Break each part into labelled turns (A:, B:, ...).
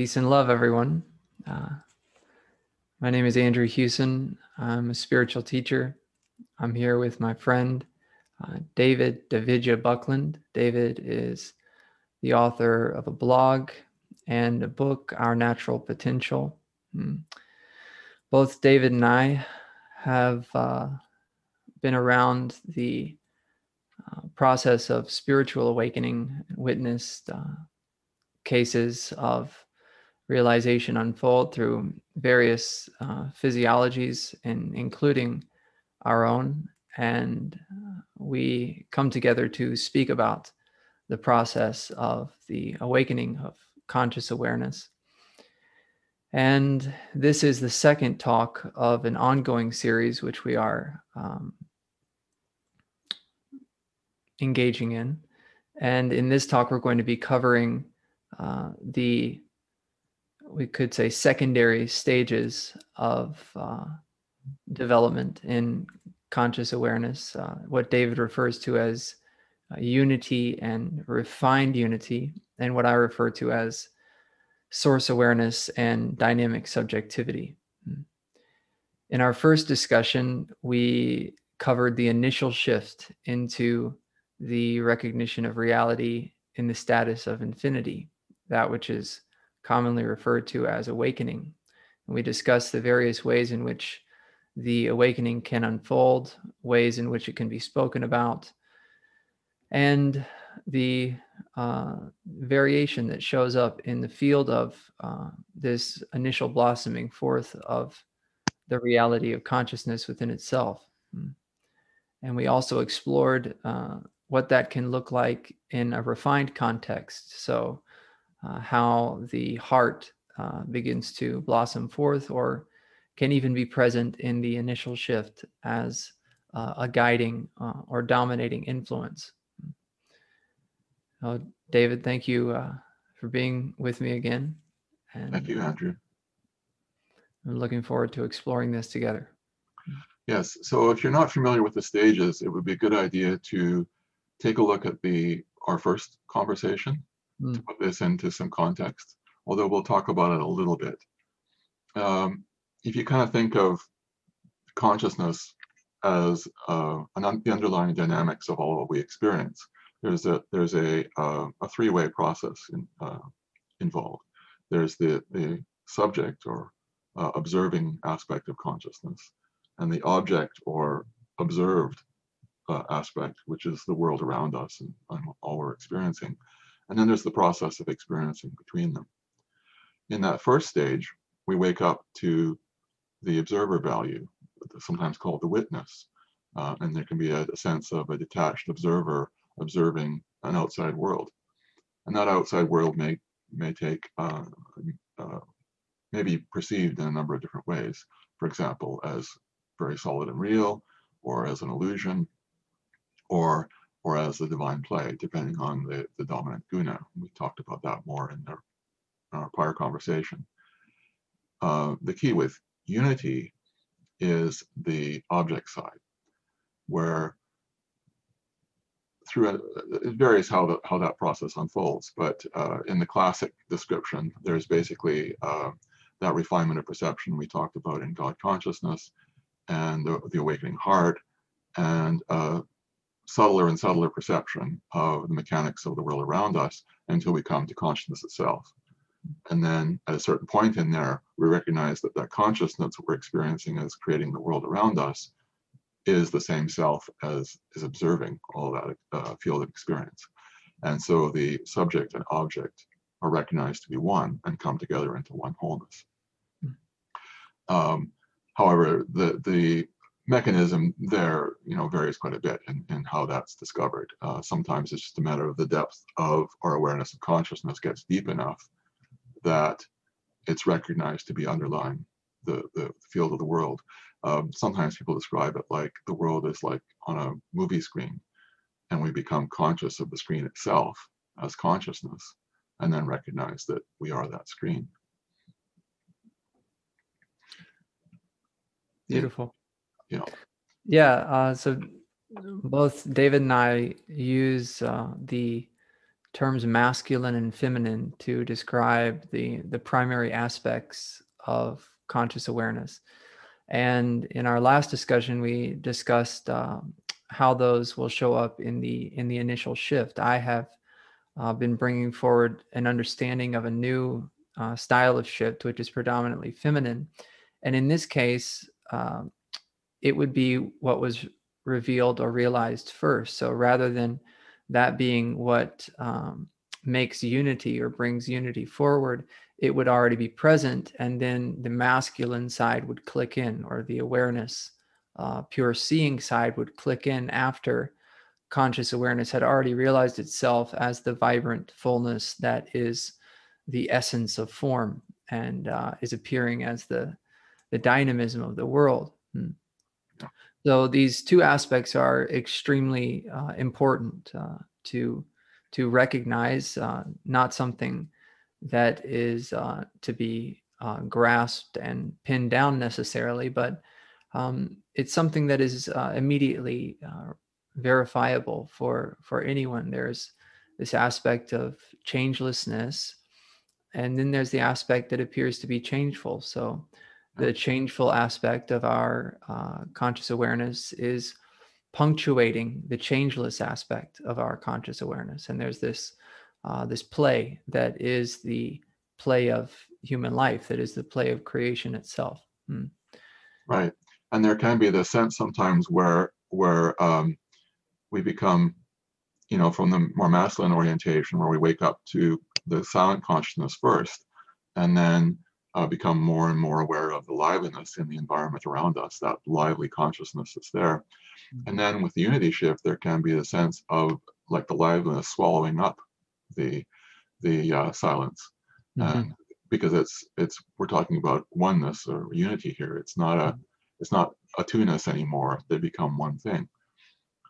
A: Peace and love, everyone. Uh, my name is Andrew Hewson. I'm a spiritual teacher. I'm here with my friend, uh, David Davidya Buckland. David is the author of a blog and a book, Our Natural Potential. Hmm. Both David and I have uh, been around the uh, process of spiritual awakening, witnessed uh, cases of realization unfold through various uh, physiologies, and including our own. And uh, we come together to speak about the process of the awakening of conscious awareness. And this is the second talk of an ongoing series, which we are um, engaging in. And in this talk, we're going to be covering uh, the we could say secondary stages of uh, development in conscious awareness, uh, what David refers to as uh, unity and refined unity, and what I refer to as source awareness and dynamic subjectivity. Hmm. In our first discussion, we covered the initial shift into the recognition of reality in the status of infinity, that which is commonly referred to as awakening. And we discuss the various ways in which the awakening can unfold, ways in which it can be spoken about, and the uh, variation that shows up in the field of uh, this initial blossoming forth of the reality of consciousness within itself. Hmm. And we also explored uh, what that can look like in a refined context. So, uh, how the heart uh, begins to blossom forth or can even be present in the initial shift as uh, a guiding uh, or dominating influence. Oh, David, thank you uh, for being with me again.
B: And thank you, Andrew.
A: I'm looking forward to exploring this together.
B: Yes. So if you're not familiar with the stages, it would be a good idea to take a look at the our first conversation mm. to put this into some context, although we'll talk about it a little bit. Um, if you kind of think of consciousness as uh, an, the underlying dynamics of all what we experience, there's a there's a uh, a three-way process in, uh, involved. There's the the subject or uh, observing aspect of consciousness, and the object or observed uh, aspect, which is the world around us and, and all we're experiencing. And then there's the process of experiencing between them. In that first stage, we wake up to the observer value, sometimes called the witness. Uh, and there can be a, a, sense of a detached observer observing an outside world. And that outside world may, may take, uh, uh, may be perceived in a number of different ways. For example, as very solid and real, or as an illusion, or or as the divine play, depending on the, the dominant guna. We talked about that more in, our, in our prior conversation. Uh, the key with unity is the object side, where through it, it varies how, the, how that process unfolds, but uh, in the classic description, there's basically uh, that refinement of perception we talked about in God consciousness and the, the awakening heart and uh, subtler and subtler perception of the mechanics of the world around us until we come to consciousness itself. And then at a certain point in there, we recognize that that consciousness that we're experiencing as creating the world around us is the same self as is observing all that uh, field of experience. And so the subject and object are recognized to be one and come together into one wholeness. Hmm. Um, however, the, the mechanism there, you know, varies quite a bit in, in how that's discovered. Uh, sometimes it's just a matter of the depth of our awareness of consciousness gets deep enough that it's recognized to be underlying the, the field of the world. Um, sometimes people describe it like the world is like on a movie screen and we become conscious of the screen itself as consciousness and then recognize that we are that screen.
A: Beautiful know. Yeah. Uh, so both David and I use uh, the terms masculine and feminine to describe the the primary aspects of conscious awareness. And in our last discussion, we discussed um, how those will show up in the in the initial shift. I have uh, been bringing forward an understanding of a new uh, style of shift, which is predominantly feminine. And in this case, um, it would be what was revealed or realized first. So rather than that being what um, makes unity or brings unity forward, it would already be present. And then the masculine side would click in, or the awareness, uh, pure seeing side would click in after conscious awareness had already realized itself as the vibrant fullness that is the essence of form and uh, is appearing as the the dynamism of the world. Hmm. So these two aspects are extremely uh, important uh, to to recognize, uh, not something that is uh, to be uh, grasped and pinned down necessarily, but um, it's something that is uh, immediately verifiable for for anyone. There's this aspect of changelessness, and then there's the aspect that appears to be changeful. So the changeful aspect of our uh, conscious awareness is punctuating the changeless aspect of our conscious awareness. And there's this uh, this play that is the play of human life that is the play of creation itself. Hmm.
B: right. And there can be the sense sometimes where where um, we become you know from the more masculine orientation where we wake up to the silent consciousness first and then uh, become more and more aware of the liveliness in the environment around us, that lively consciousness that's there. Mm-hmm. And then with the unity shift, there can be a sense of like the liveliness swallowing up the the uh, silence, mm-hmm. and because it's it's we're talking about oneness or unity here. It's not a mm-hmm. it's not a two-ness anymore. They become one thing.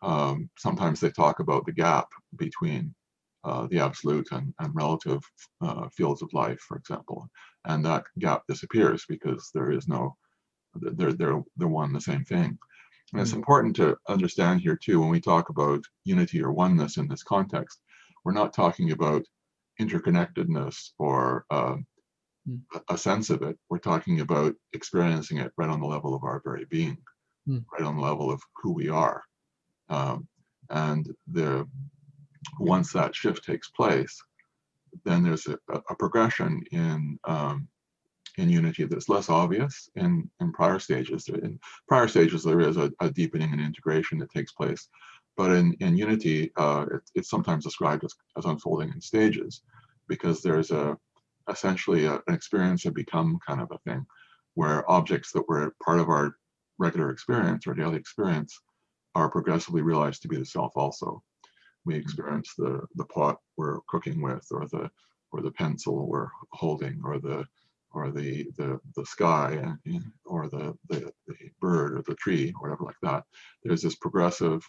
B: Um, sometimes they talk about the gap between uh, the absolute and, and relative uh, fields of life, for example, and that gap disappears because there is no, they're they're they're one the same thing. And it's mm. important to understand here too when we talk about unity or oneness in this context, we're not talking about interconnectedness or uh, mm. a sense of it. We're talking about experiencing it right on the level of our very being, mm. right on the level of who we are. Um, and the once that shift takes place, then there's a, a progression in um, in unity that's less obvious in, in prior stages. In prior stages, there is a, a deepening and integration that takes place. But in, in unity, uh, it, it's sometimes described as, as unfolding in stages because there's a essentially a, an experience of become kind of a thing where objects that were part of our regular experience or daily experience are progressively realized to be the self also we experience the the pot we're cooking with or the or the pencil we're holding or the or the the the sky or the, the the bird or the tree or whatever like that. There's this progressive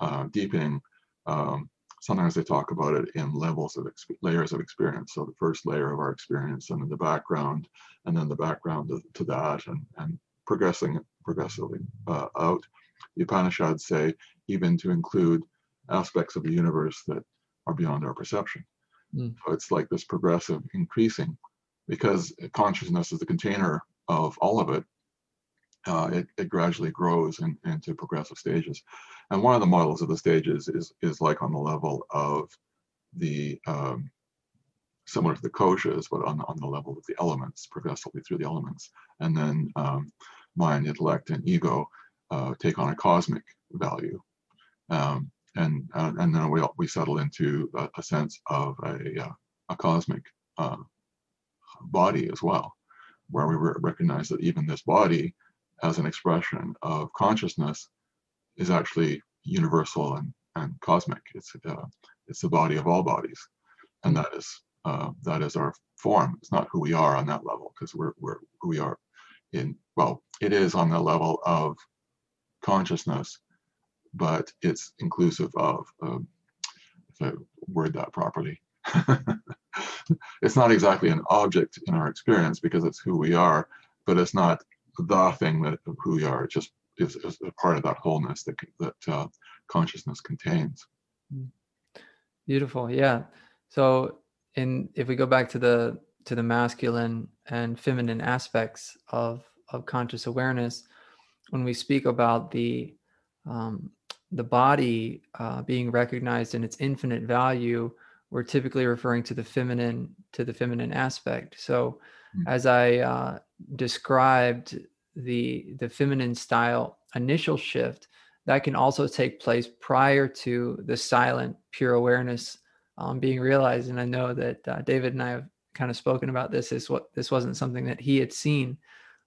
B: uh, deepening um, sometimes they talk about it in levels of layers of experience. So the first layer of our experience and then the background and then the background to, to that and and progressing progressively uh, out. The upanishads say even to include aspects of the universe that are beyond our perception. Mm. So it's like this progressive increasing because consciousness is the container of all of it. Uh, it, it gradually grows in, into progressive stages. And one of the models of the stages is, is like on the level of the, um, similar to the koshas, but on, on the level of the elements, progressively through the elements. And then um, mind, intellect, and ego uh, take on a cosmic value. Um, and uh, and then we we settle into a, a sense of a uh, a cosmic uh, body as well, where we recognize that even this body, as an expression of consciousness, is actually universal and and cosmic. It's uh, it's the body of all bodies, and that is uh, that is our form. It's not who we are on that level because we're we're who we are in well, it is on the level of consciousness but it's inclusive of, um, if I word that properly, it's not exactly an object in our experience because it's who we are, but it's not the thing that who we are. It just is, is a part of that wholeness that that uh, consciousness contains.
A: Hmm. Beautiful, yeah. So, in if we go back to the to the masculine and feminine aspects of of conscious awareness, when we speak about the um, the body uh, being recognized in its infinite value, we're typically referring to the feminine to the feminine aspect. So, mm-hmm. as I uh, described the the feminine style initial shift, that can also take place prior to the silent pure awareness um, being realized. And I know that uh, David and I have kind of spoken about this. Is what this wasn't something that he had seen,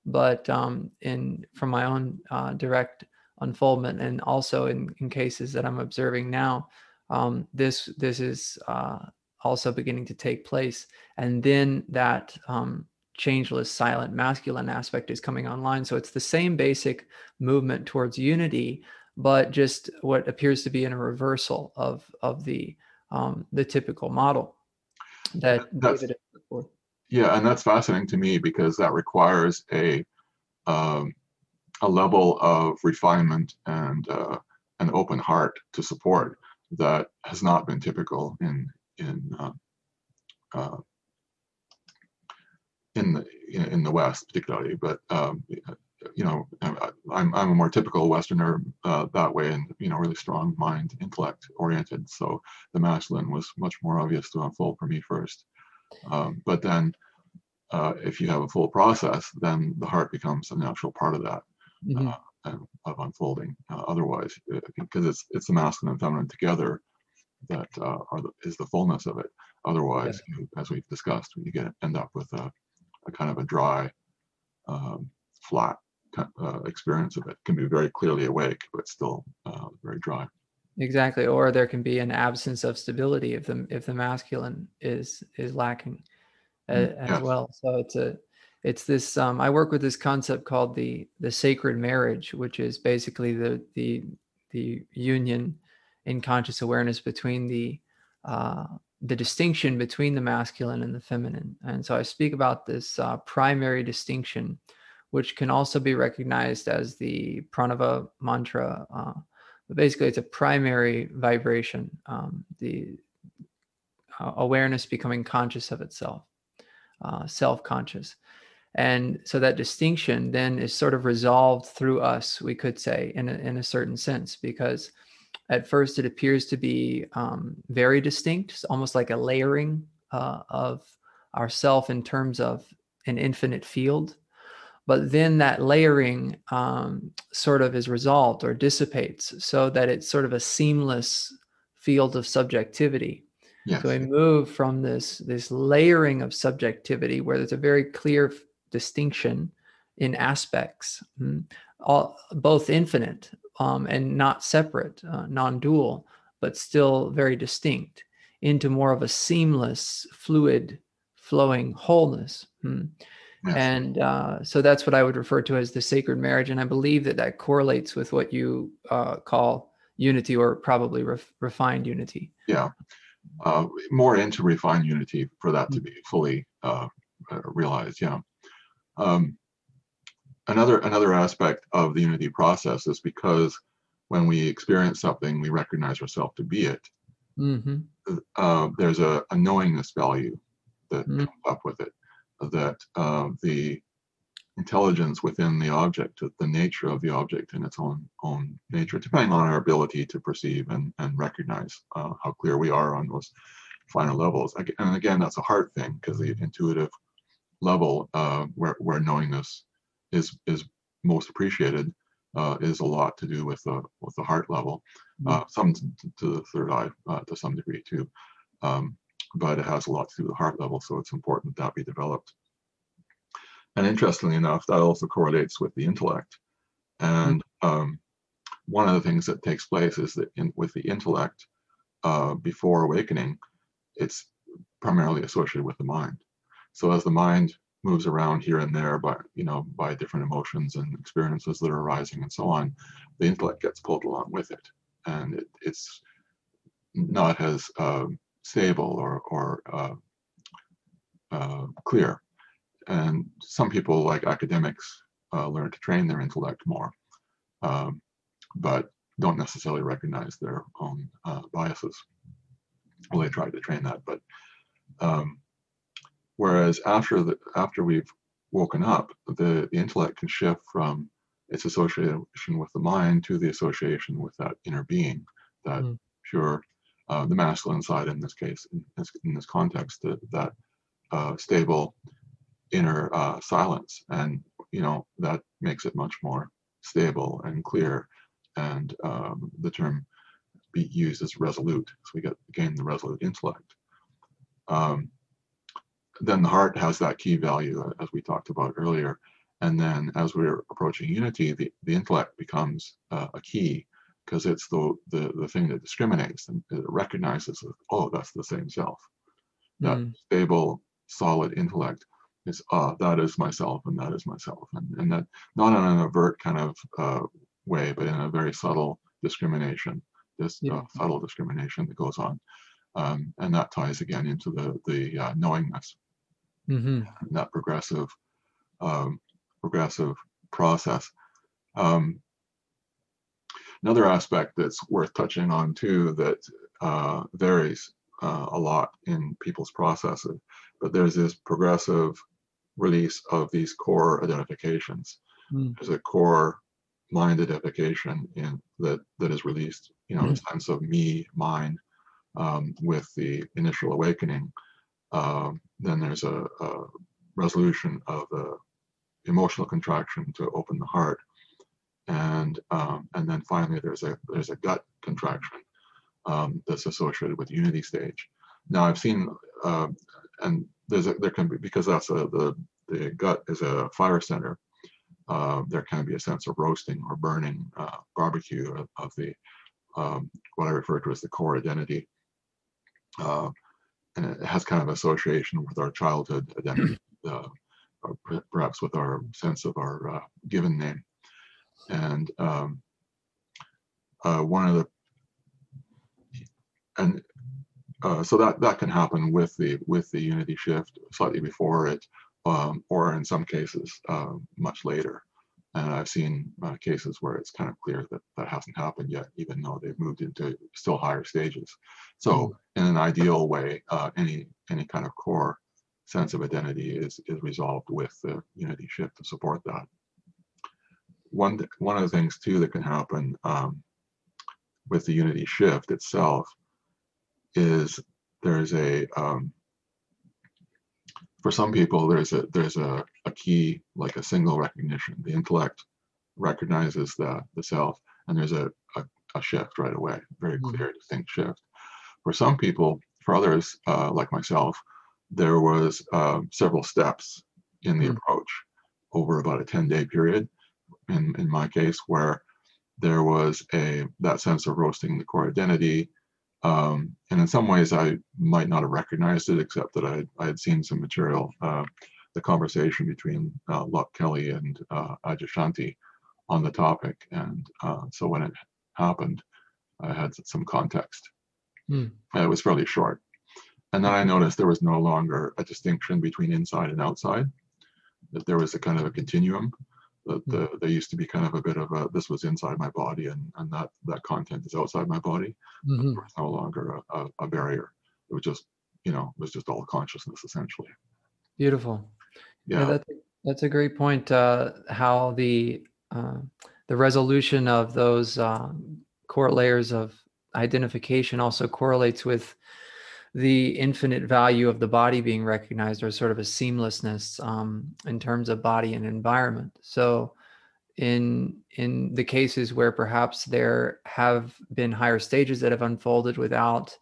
A: but um, in from my own uh, direct unfoldment and also in, in cases that I'm observing now, um, this this is uh, also beginning to take place, and then that um, changeless, silent, masculine aspect is coming online. So it's the same basic movement towards unity, but just what appears to be in a reversal of of the um, the typical model that David
B: yeah, and that's fascinating to me because that requires a um, a level of refinement and uh, an open heart to support that has not been typical in in uh, uh, in the in the West particularly, but um, you know I'm I'm a more typical Westerner uh, that way, and you know really strong mind, intellect oriented. So the masculine was much more obvious to unfold for me first, um, but then uh, if you have a full process, then the heart becomes a natural part of that mm-hmm. uh, of unfolding. Uh, otherwise, because uh, it's it's the masculine and feminine together that uh, are the, is the fullness of it. Otherwise, yeah. you, as we've discussed, you get end up with a, a kind of a dry, um, flat uh, experience of it. it. Can be very clearly awake, but still very dry.
A: Exactly, or there can be an absence of stability if the if the masculine is is lacking as, as well. So it's a it's this um, I work with this concept called the the sacred marriage, which is basically the the the union in conscious awareness between the uh, the distinction between the masculine and the feminine. And so I speak about this uh, primary distinction, which can also be recognized as the pranava mantra. Uh, but basically, it's a primary vibration, um, the uh, awareness becoming conscious of itself uh, self conscious. And so that distinction then is sort of resolved through us, we could say, in a, in a certain sense, because at first it appears to be um, very distinct, almost like a layering uh, of ourself in terms of an infinite field. But then that layering um, sort of is resolved or dissipates so that it's sort of a seamless field of subjectivity Yes. So we move from this this layering of subjectivity where there's a very clear distinction in aspects, hmm, all, both infinite um, and not separate, uh, non-dual, but still very distinct, into more of a seamless, fluid, flowing wholeness. Hmm. Yes. And uh, so that's what I would refer to as the sacred marriage, and I believe that that correlates with what you uh, call unity, or probably ref- refined unity.
B: Yeah uh, more into refined unity for that to mm. be fully uh, uh, realized. Yeah. Um, another another aspect of the unity process is because when we experience something, we recognize ourselves to be it. Mm-hmm. Uh, there's a, a, knowingness value that mm-hmm. comes up with it. That uh, the intelligence within the object, the nature of the object in its own own nature, depending on our ability to perceive and, and recognize uh, how clear we are on those finer levels. And again, that's a hard thing because the intuitive level uh, where, where knowingness is is most appreciated uh, is a lot to do with the with the heart level, uh, some to, to, the third eye uh, to some degree too, um, but it has a lot to do with the heart level. So it's important that be developed. And interestingly enough, that also correlates with the intellect. And um, one of the things that takes place is that in, with the intellect, uh, before awakening, it's primarily associated with the mind. So as the mind moves around here and there by you know by different emotions and experiences that are arising and so on, the intellect gets pulled along with it, and it, it's not as uh, stable or or uh, uh, clear and some people, like academics, uh, learn to train their intellect more, um, but don't necessarily recognize their own uh, biases. well, they try to train that, but um, whereas after the after we've woken up, the, the intellect can shift from its association with the mind to the association with that inner being, that mm. pure, uh, the masculine side in this case, in this, in this context, that, that uh, stable inner uh, silence. And, you know, that makes it much more stable and clear. And um, the term be used as resolute. So we get again the resolute intellect. Um, then the heart has that key value as we talked about earlier. And then as we're approaching unity, the, the intellect becomes uh, a key because it's the, the the thing that discriminates and it recognizes that, oh, that's the same self. That mm. stable, solid intellect is ah, that is myself and that is myself. And, and that not in an overt kind of uh, way, but in a very subtle discrimination, this yeah. uh, subtle discrimination that goes on. Um, and that ties again into the the uh, knowingness, mm-hmm. that progressive um, progressive process. Um, another aspect that's worth touching on too that uh, varies uh, a lot in people's processes, but there's this progressive release of these core identifications. Mm. There's a core mind identification in that that is released, you know, mm. a sense of me, mine, um, with the initial awakening. Um, then there's a, a resolution of the emotional contraction to open the heart, and um, and then finally there's a there's a gut contraction um, that's associated with unity stage. Now I've seen uh, and there's a, there can be because that's a, the the gut is a fire center. Uh, there can be a sense of roasting or burning uh, barbecue of, of the um, what I refer to as the core identity. Uh, and it has kind of association with our childhood identity, uh, perhaps with our sense of our uh, given name. And um, uh, one of the and uh, so that that can happen with the with the unity shift slightly before it, um, or in some cases uh, much later. And I've seen uh, cases where it's kind of clear that that hasn't happened yet, even though they've moved into still higher stages. So, hmm. in an ideal way, uh, any any kind of core sense of identity is is resolved with the unity shift to support that. One one of the things too that can happen um, with the unity shift itself is there's a um, for some people there's a there's a, a key like a single recognition the intellect recognizes the the self and there's a, a, a shift right away very mm-hmm. clear distinct shift for some people for others uh, like myself there was uh, several steps in the mm-hmm. approach over about a 10 day period in in my case where there was a that sense of roasting the core identity um, and in some ways, I might not have recognized it, except that I, I had seen some material, uh, the conversation between uh, Loch Kelly and uh, Adyashanti on the topic. And uh, so when it happened, I had some context. Mm. it was fairly short. And then I noticed there was no longer a distinction between inside and outside, that there was a kind of a continuum that the, there used to be kind of a bit of a this was inside my body and and that that content is outside my body mm-hmm. it's no longer a, a, a, barrier it was just you know it was just all consciousness essentially
A: beautiful yeah, yeah that's, that's a great point uh, how the uh, the resolution of those uh, core layers of identification also correlates with the infinite value of the body being recognized or sort of a seamlessness um, in terms of body and environment. So in in the cases where perhaps there have been higher stages that have unfolded without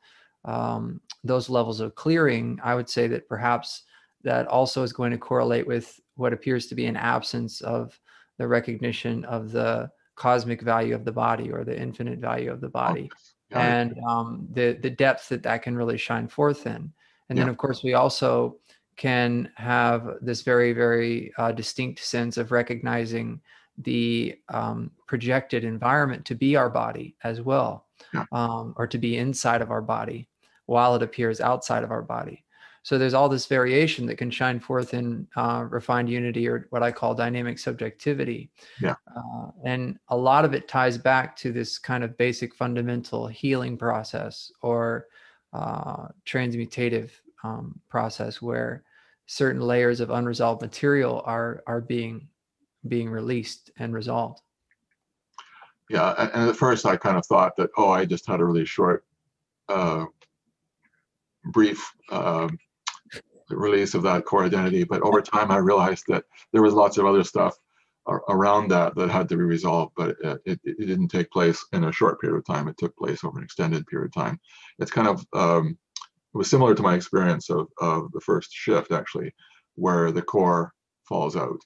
A: um, those levels of clearing, I would say that perhaps that also is going to correlate with what appears to be an absence of the recognition of the cosmic value of the body or the infinite value of the body and um, the the depth that that can really shine forth in. And yeah. then, of course, we also can have this very very uh, distinct sense of recognizing the um, projected environment to be our body as well, yeah. um, or to be inside of our body while it appears outside of our body. So there's all this variation that can shine forth in uh, refined unity or what I call dynamic subjectivity.
B: Yeah.
A: Uh, and a lot of it ties back to this kind of basic fundamental healing process or uh, transmutative um, process where certain layers of unresolved material are are being being released and resolved.
B: Yeah, and at first I kind of thought that oh, I just had a really short, uh, brief uh, release of that core identity, but over time I realized that there was lots of other stuff around that that had to be resolved, but it, it, it, didn't take place in a short period of time. It took place over an extended period of time. It's kind of um, it was similar to my experience of, of the first shift actually, where the core falls out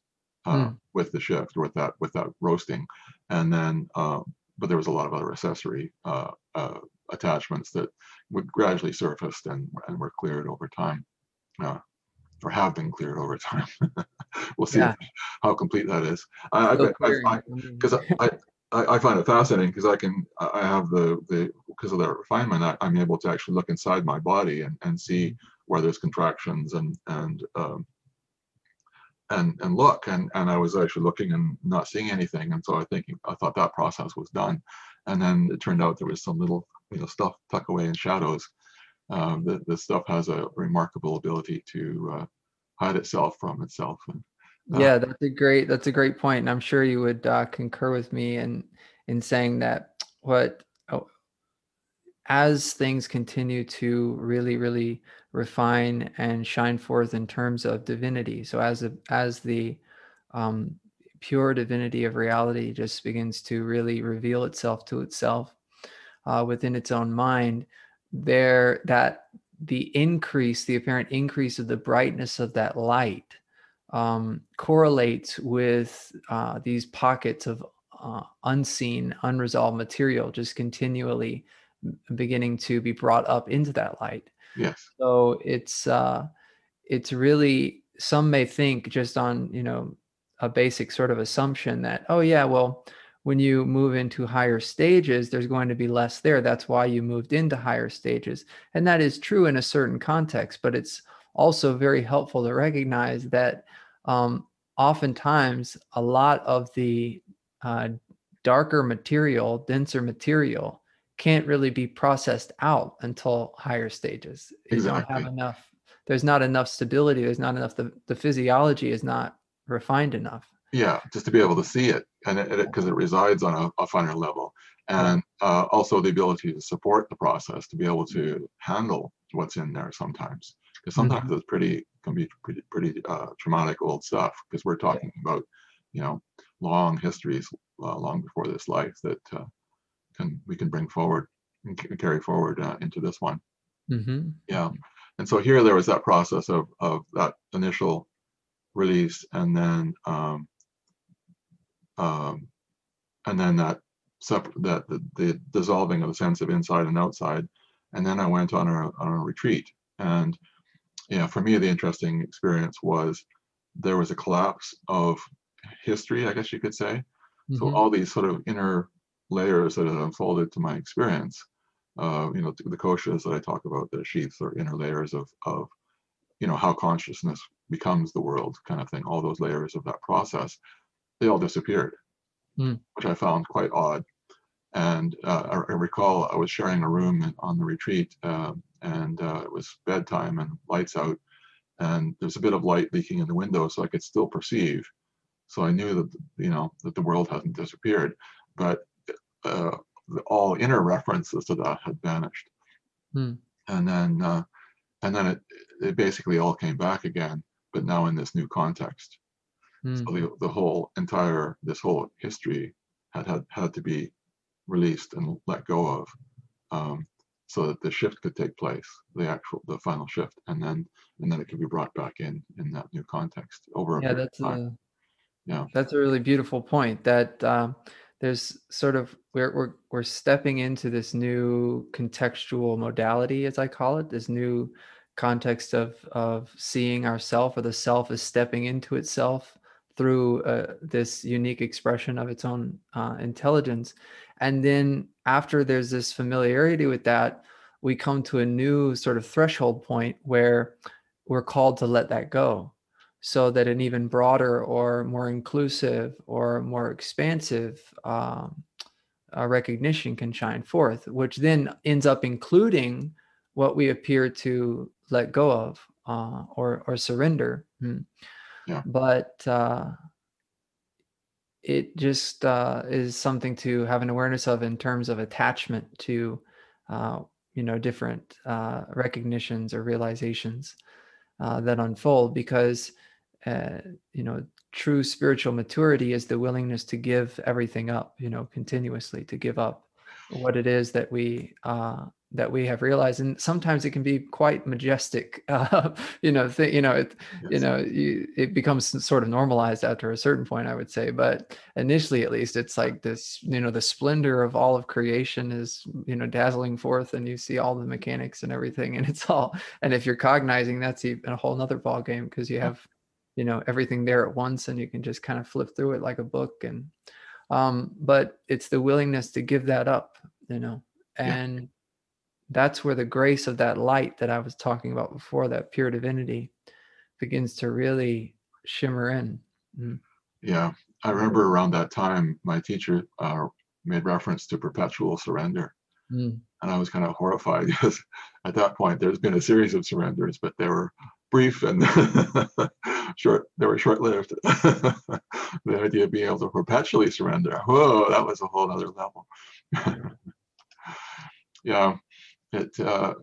B: uh, mm. with the shift with that with that roasting, and then uh, but there was a lot of other accessory uh, uh attachments that would gradually surfaced and and were cleared over time, uh, or have been cleared over time. we'll see yeah. how complete that is. I because I, I, I, I, find it fascinating because I can I have the the because of that refinement I, am able to actually look inside my body and, and see mm-hmm. where there's contractions and and um, and and look and and I was actually looking and not seeing anything and so I think I thought that process was done and then it turned out there was some little you know stuff tucked away in shadows. Um, the, the stuff has a remarkable ability to uh, hide itself from itself and
A: uh, yeah, that's a great that's a great point, and I'm sure you would uh, concur with me in in saying that what oh, as things continue to really really refine and shine forth in terms of divinity. So as a, as the um, pure divinity of reality just begins to really reveal itself to itself uh, within its own mind, there that the increase, the apparent increase of the brightness of that light um, correlates with uh, these pockets of uh, unseen, unresolved material just continually beginning to be brought up into that light.
B: Yes.
A: So it's uh, it's really some may think just on you know a basic sort of assumption that oh yeah well when you move into higher stages there's going to be less there that's why you moved into higher stages and that is true in a certain context but it's also very helpful to recognize that um, oftentimes a lot of the uh, darker material, denser material, can't really be processed out until higher stages. You exactly. don't have enough. There's not enough stability. There's not enough. The, the physiology is not refined enough.
B: Yeah, just to be able to see it, and because it, it, it, resides on a, a finer level, and uh, also the ability to support the process, to be able to handle what's in there sometimes. Because sometimes mm-hmm. it's pretty can be pretty pretty uh, traumatic old stuff because we're talking about you know long histories uh, long before this life that uh, can we can bring forward and c- carry forward uh, into this one. Mm-hmm. yeah. And so here there was that process of of that initial release and then um, um, and then that separate that the, the dissolving of the sense of inside and outside and then i went on a, on a retreat and yeah, for me, the interesting experience was there was a collapse of history, I guess you could say. Mm-hmm. So all these sort of inner layers that unfolded to my experience, uh, you know, the koshas that I talk about, the sheaths or inner layers of, of, you know, how consciousness becomes the world kind of thing, all those layers of that process, they all disappeared, mm. which I found quite odd. And uh, I, I, recall I was sharing a room on the retreat, uh, and uh, it was bedtime and lights out, and there's a bit of light leaking in the window, so I could still perceive. So I knew that you know that the world hadn't disappeared, but uh, all inner references to that had vanished. Hmm. And then uh, and then it it basically all came back again, but now in this new context. Hmm. So the the whole entire this whole history had had had to be released and let go of um, so that the shift could take place the actual the final shift and then and then it could be brought back in in that new context over
A: yeah that's a, yeah that's a really beautiful point that um, there's sort of we're, we're we're stepping into this new contextual modality as i call it this new context of of seeing ourself or the self is stepping into itself through uh, this unique expression of its own uh, intelligence and then after there's this familiarity with that we come to a new sort of threshold point where we're called to let that go so that an even broader or more inclusive or more expansive um, uh, recognition can shine forth which then ends up including what we appear to let go of uh, or or surrender. Hmm. But uh, it just uh, is something to have an awareness of in terms of attachment to uh, you know different uh, recognitions or realizations uh, that unfold because uh, you know true spiritual maturity is the willingness to give everything up you know continuously to give up what it is that we that we have realized and sometimes it can be quite majestic uh, you know th- you know it
B: Yes.
A: you know you, it becomes sort of normalized after a certain point i would say but initially at least it's like this you know the splendor of all of creation is you know dazzling forth and you see all the mechanics and everything and it's all and if you're cognizing that's even a whole nother ball game because you have you know everything there at once and you can just kind of flip through it like a book and um but it's the willingness to give that up you know
B: Yeah.
A: That's where the grace of that light that i was talking about before that pure divinity begins to really shimmer in Mm.
B: Yeah, I remember around that time, my teacher uh, made reference to perpetual surrender,
A: Mm.
B: and I was kind of horrified because at that point there's been a series of surrenders, but they were brief and short. They were short-lived. the idea of being able to perpetually surrender, whoa, that was a whole other level. yeah, it. Uh,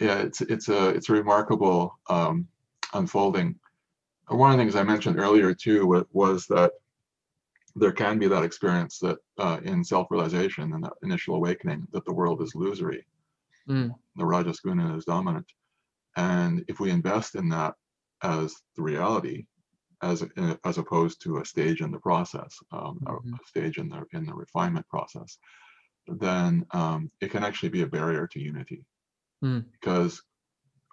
B: yeah, it's it's a it's a remarkable um, unfolding one of the things I mentioned earlier too was that there can be that experience that uh, in self-realization and that initial awakening that the world is illusory,
A: Mm.
B: the Rajasguna is dominant, and if we invest in that as the reality, as as opposed to a stage in the process, um, a-
A: Mhm.
B: a stage in the in the refinement process, then um, it can actually be a barrier to unity,
A: Mm.
B: because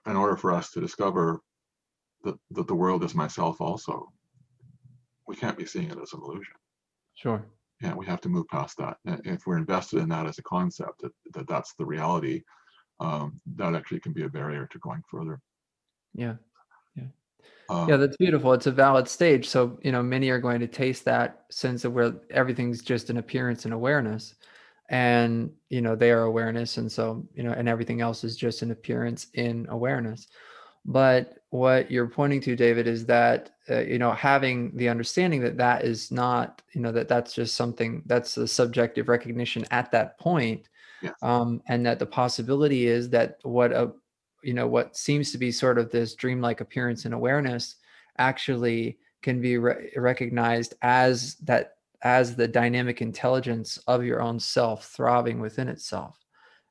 B: in order for us to discover that, that the world is myself also we can't be seeing it as an illusion.
A: Sure.
B: Yeah we have to move past that. And if we're invested in that as a concept that, that that's the reality um, that actually can be a barrier to going further.
A: Yeah.
B: Um,
A: yeah that's beautiful. It's a valid stage. So you know many are going to taste that sense of where everything's just an appearance and awareness and you know they are awareness and so you know and everything else is just an appearance in awareness but what you're pointing to david is that uh, you know having the understanding that that is not you know that that's just something that's a subjective recognition at that point
B: Yes.
A: um, and that the possibility is that what a you know what seems to be sort of this dreamlike appearance and awareness actually can be re- recognized as that as the dynamic intelligence of your own self throbbing within itself.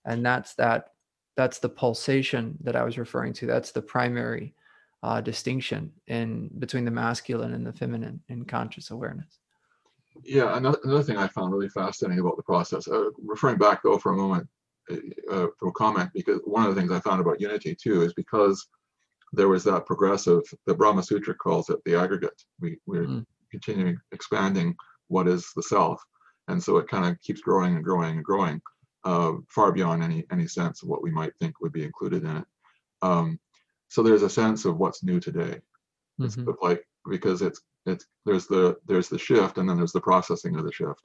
A: And that's that that's the pulsation that i was referring to. That's the primary uh, distinction in between the masculine and the feminine in conscious awareness.
B: Yeah another, another thing i found really fascinating about the process uh, referring back though for a moment uh, uh, for a comment because one of the things i found about unity too is because there was that progressive the brahma sutra calls it the aggregate. We, we're
A: Mm.
B: continuing expanding what is the self and so it kind of keeps growing and growing and growing uh, far beyond any any sense of what we might think would be included in it um, so there's a sense of what's new today it's
A: Mhm.
B: like because it's it's there's the there's the shift and then there's the processing of the shift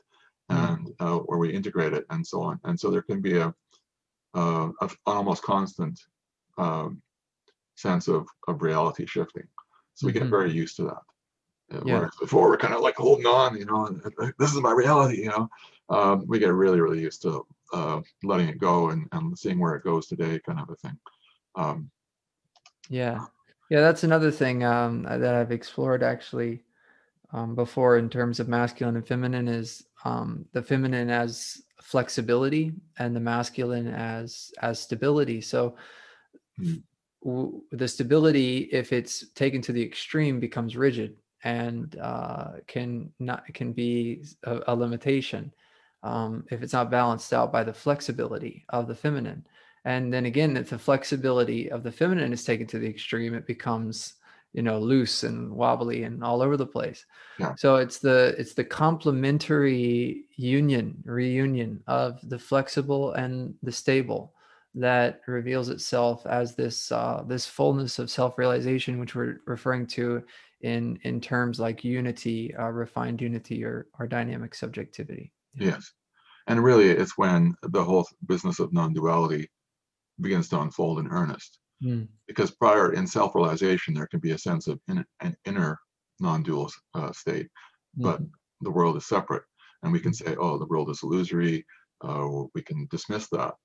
A: Mhm.
B: and uh, where we integrate it and so on and so there can be a, uh, a almost constant um, sense of of reality shifting so we
A: Mhm.
B: get very used to that
A: Yeah.
B: Whereas before we're kind of like holding on, you know, and, and this is my reality, you know. Um, we get really, really used to uh, letting it go and, and seeing where it goes today, kind of a thing. Um,
A: Yeah. Yeah, that's another thing um, uh, that I've explored actually um, before in terms of masculine and feminine is um, the feminine as flexibility and the masculine as as stability. So
B: Mm.
A: w- the stability, if it's taken to the extreme, becomes rigid and uh, can not can be a, a limitation um, if it's not balanced out by the flexibility of the feminine. And then again, if the flexibility of the feminine is taken to the extreme, it becomes you know loose and wobbly and all over the place.
B: Yeah.
A: So it's the it's the complementary union reunion of the flexible and the stable that reveals itself as this uh, this fullness of self-realization, which we're referring to in in terms like unity, uh, refined unity, or or dynamic subjectivity.
B: yes. And really, it's when the whole business of non-duality begins to unfold in earnest.
A: Mm.
B: Because prior in self-realization, there can be a sense of in, an inner non-dual uh, state, but
A: Mhm.
B: the world is separate, and we can say, "Oh, the world is illusory." Uh, we can dismiss that,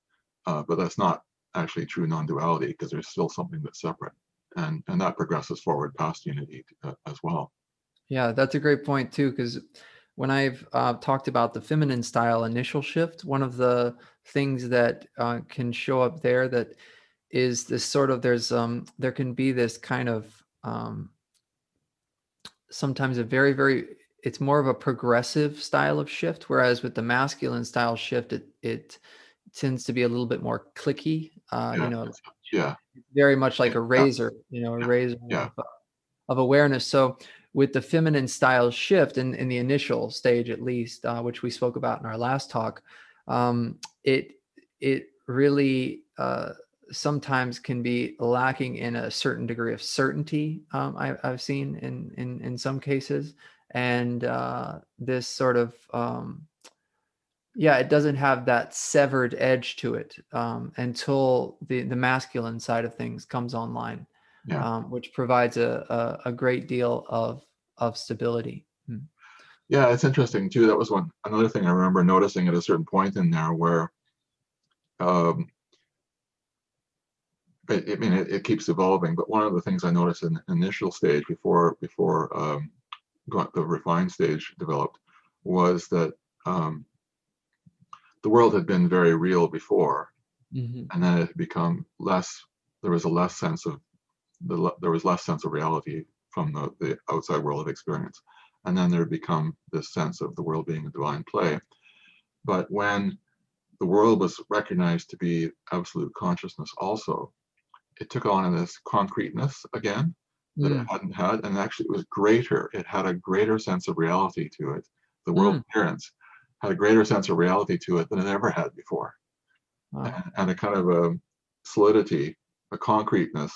B: uh, but that's not actually true non-duality because there's still something that's separate, and and that progresses forward past unity uh, as well.
A: Yeah, that's a great point too, because when I've uh, talked about the feminine style initial shift, one of the things that uh, can show up there that is this sort of there's um there can be this kind of um sometimes a very very it's more of a progressive style of shift whereas with the masculine style shift it it tends to be a little bit more clicky uh
B: Yeah,
A: you know
B: yeah,
A: very much like a
B: Yeah.
A: razor, you know, a
B: Yeah.
A: razor
B: Yeah.
A: of, of awareness. So with the feminine style shift in, in the initial stage, at least, uh, which we spoke about in our last talk, um, it it really uh, sometimes can be lacking in a certain degree of certainty. Um, I, I've seen in in in some cases, and uh, this sort of um, yeah, it doesn't have that severed edge to it um, until the the masculine side of things comes online,
B: Yeah.
A: um, which provides a, a a great deal of of stability. Mm.
B: Yeah, it's interesting too. That was one another thing I remember noticing at a certain point in there where um it, I mean it, it keeps evolving, but one of the things I noticed in the initial stage before before um got the refined stage developed was that um the world had been very real before
A: Mhm.
B: and then it had become less there was a less sense of the there was less sense of reality from the, the outside world of experience and then there had become this sense of the world being a divine play but when the world was recognized to be absolute consciousness also it took on this concreteness again that
A: Mm.
B: it hadn't had and actually it was greater it had a greater sense of reality to it the world
A: Mm.
B: appearance had a greater sense of reality to it than it ever had before
A: Wow.
B: and, and a kind of a solidity, a concreteness,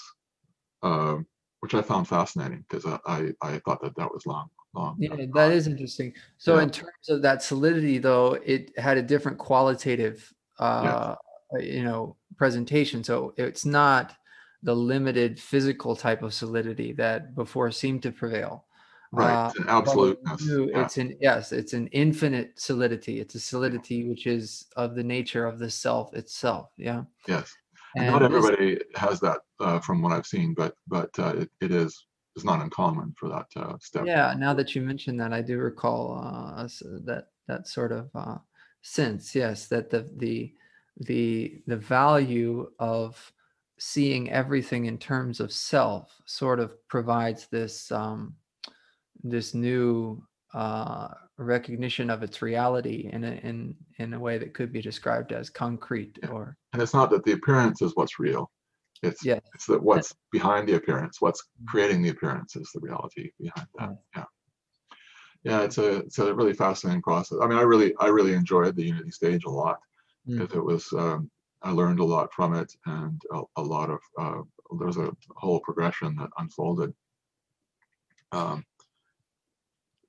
B: um, which I found fascinating because I, I, I thought that that was long, long.
A: Yeah,
B: uh,
A: that is interesting. So
B: Yeah.
A: in terms of that solidity, though, it had a different qualitative, uh, you know, presentation. So it's not the limited physical type of solidity that before seemed to prevail.
B: Right.
A: Uh,
B: It's an
A: but with
B: absoluteness. yeah,
A: It's an yes, it's an infinite solidity. It's a solidity which is of the nature of the self itself. Yeah,
B: yes. And not everybody has that uh, from what I've seen, but but uh, it, it is it's not uncommon for that uh, step.
A: Yeah, now that you mention that, I do recall uh, that that sort of uh, sense. Yes, that the the the the value of seeing everything in terms of self sort of provides this um, this new uh, recognition of its reality in a, in in a way that could be described as concrete or
B: And it's not that the appearance is what's real. It's it's that what's behind the appearance, what's
A: Mm.
B: creating the appearance is the reality behind that. Yeah. Yeah, it's a it's a really fascinating process. I mean, I really I really enjoyed the Unity stage a lot
A: Mm.
B: because it was um, I learned a lot from it and a, a lot of uh, there was a whole progression that unfolded. Um,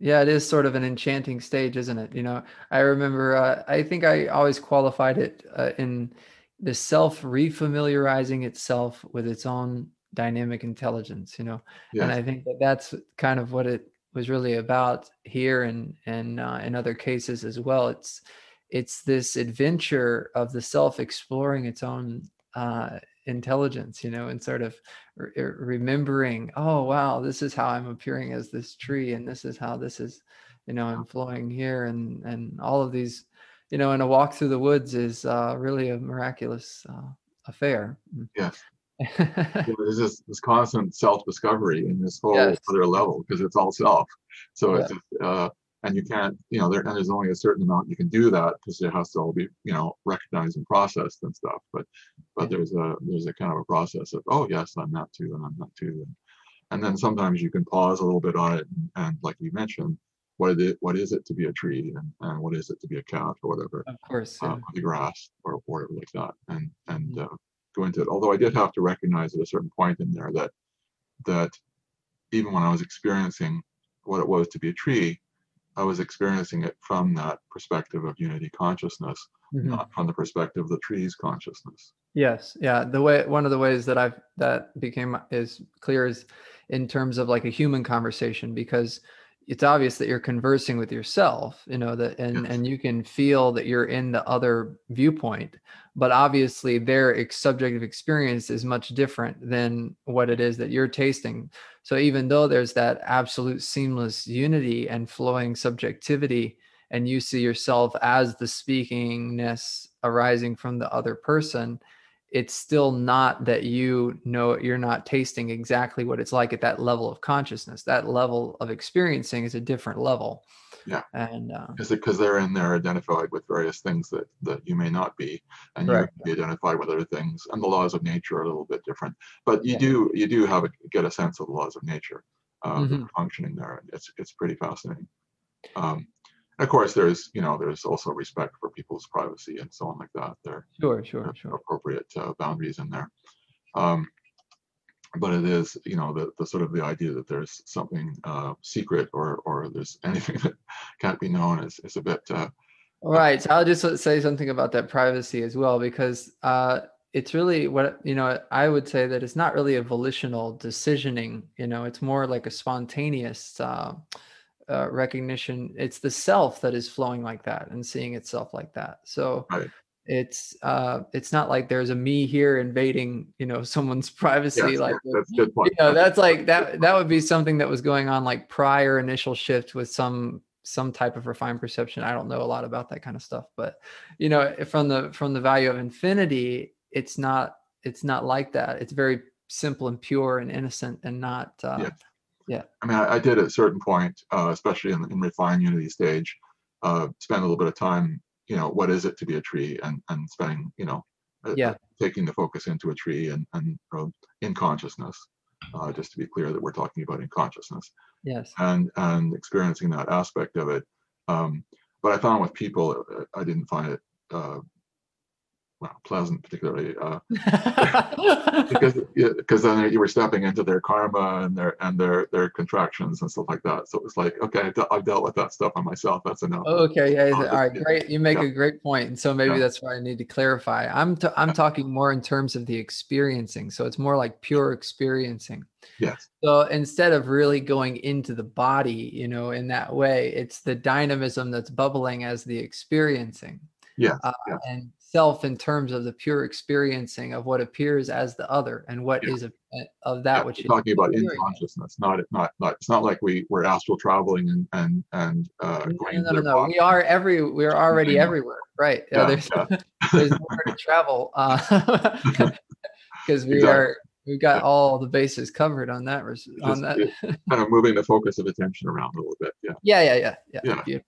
A: Yeah, it is sort of an enchanting stage, isn't it? You know, I remember, uh, I think I always qualified it uh, in the self refamiliarizing itself with its own dynamic intelligence, you know, and I think that that's kind of what it was really about here and and uh, in other cases as well. It's it's this adventure of the self exploring its own uh, intelligence, you know, and sort of re- er, remembering, oh wow, this is how I'm appearing as this tree, and this is how this is, you know, I'm flowing here, and and all of these, you know, and a walk through the woods is uh, really a miraculous uh, affair.
B: yes.
A: Mm.
B: Yeah, There's this, this constant self-discovery in this whole
A: Yes.
B: other level because it's all self. So
A: Yeah.
B: it's just, uh, and you can't, you know, there and there's only a certain amount you can do that because it has to all be, you know, recognized and processed and stuff. But but
A: Yeah.
B: there's a there's a kind of a process of oh yes, I'm not too, and I'm not too, and, and then sometimes you can pause a little bit on it and, and like you mentioned, what is it what is it to be a tree and, and what is it to be a cat or whatever
A: of course,
B: uh,
A: yeah.
B: on the grass or whatever like that, and and
A: Mhm.
B: uh, go into it. Although I did have to recognize at a certain point in there that that even when I was experiencing what it was to be a tree, I was experiencing it from that perspective of unity consciousness,
A: Mhm.
B: not from the perspective of the tree's consciousness.
A: Yes, yeah. The way one of the ways that I've that became is clear is in terms of like a human conversation because it's obvious that you're conversing with yourself, you know, that and and you can feel that you're in the other viewpoint, but obviously their ex- subjective experience is much different than what it is that you're tasting. So even though there's that absolute seamless unity and flowing subjectivity, and you see yourself as the speakingness arising from the other person, it's still not that you know you're not tasting exactly what it's like at that level of consciousness. That level of experiencing is a different level.
B: Yeah.
A: And uh,
B: Is it because they're in there identified with various things that, that you may not be, and you
A: can
B: be identified with other things, and the laws of nature are a little bit different. But you
A: Yeah.
B: do you do have a, get a sense of the laws of nature uh,
A: Mhm.
B: functioning there. It's it's pretty fascinating. Um, of course, there's you know there's also respect for people's privacy and so on like that. There
A: sure, sure,
B: are
A: sure.
B: appropriate uh, boundaries in there. Um, but it is, you know, the, the sort of the idea that there's something uh, secret or or there's anything that can't be known is, is a bit uh,
A: Right. So I'll just say something about that privacy as well, because uh, it's really what, you know, I would say that it's not really a volitional decisioning, you know, it's more like a spontaneous uh, recognition. It's the self that is flowing like that and seeing itself like that. So
B: Right.
A: it's uh, it's not like there's a me here invading, you know, someone's privacy.
B: yes,
A: like,
B: that's good point.
A: you know that's like that that would be something that was going on like prior initial shift with some some type of refined perception i don't know a lot about that kind of stuff but you know from the from the value of infinity it's not it's not like that it's very simple and pure and innocent and not uh
B: Yes. Yeah i mean, I, I did at a certain point, uh, especially in, in refined unity stage, uh, spend a little bit of time, you know, what is it to be a tree and, and spending, you know, uh,
A: Yeah.
B: taking the focus into a tree and, and uh, in consciousness, uh, just to be clear that we're talking about in consciousness
A: yes
B: and, and experiencing that aspect of it. Um, but I found with people, uh, I didn't find it, uh, well, pleasant particularly, uh, because because then you were stepping into their karma and their and their their contractions and stuff like that. So it was like, okay, I've, de- I've dealt with that stuff on myself. That's enough.
A: okay yeah,
B: Oh,
A: all right great you make
B: Yeah.
A: a great point and so maybe
B: Yeah.
A: that's why i need to clarify i'm t- i'm talking more in terms of the experiencing so it's more like pure experiencing
B: Yes.
A: So instead of really going into the body, you know, in that way, it's the dynamism that's bubbling as the experiencing
B: Yes.
A: uh,
B: yes.
A: and self in terms of the pure experiencing of what appears as the other and what
B: Yeah.
A: is a, of that
B: Yeah,
A: which is
B: talking about in consciousness, not not not. It's not like we we're astral traveling and and and uh, going
A: no, no, no, no. We are every we're already everywhere, right? Yeah, there's there's nowhere to travel because we
B: Exactly.
A: are we've got all the bases covered on that on
B: Just,
A: that.
B: kind of moving the focus of attention around a little bit. Yeah.
A: Yeah, yeah, yeah, yeah.
B: Yeah.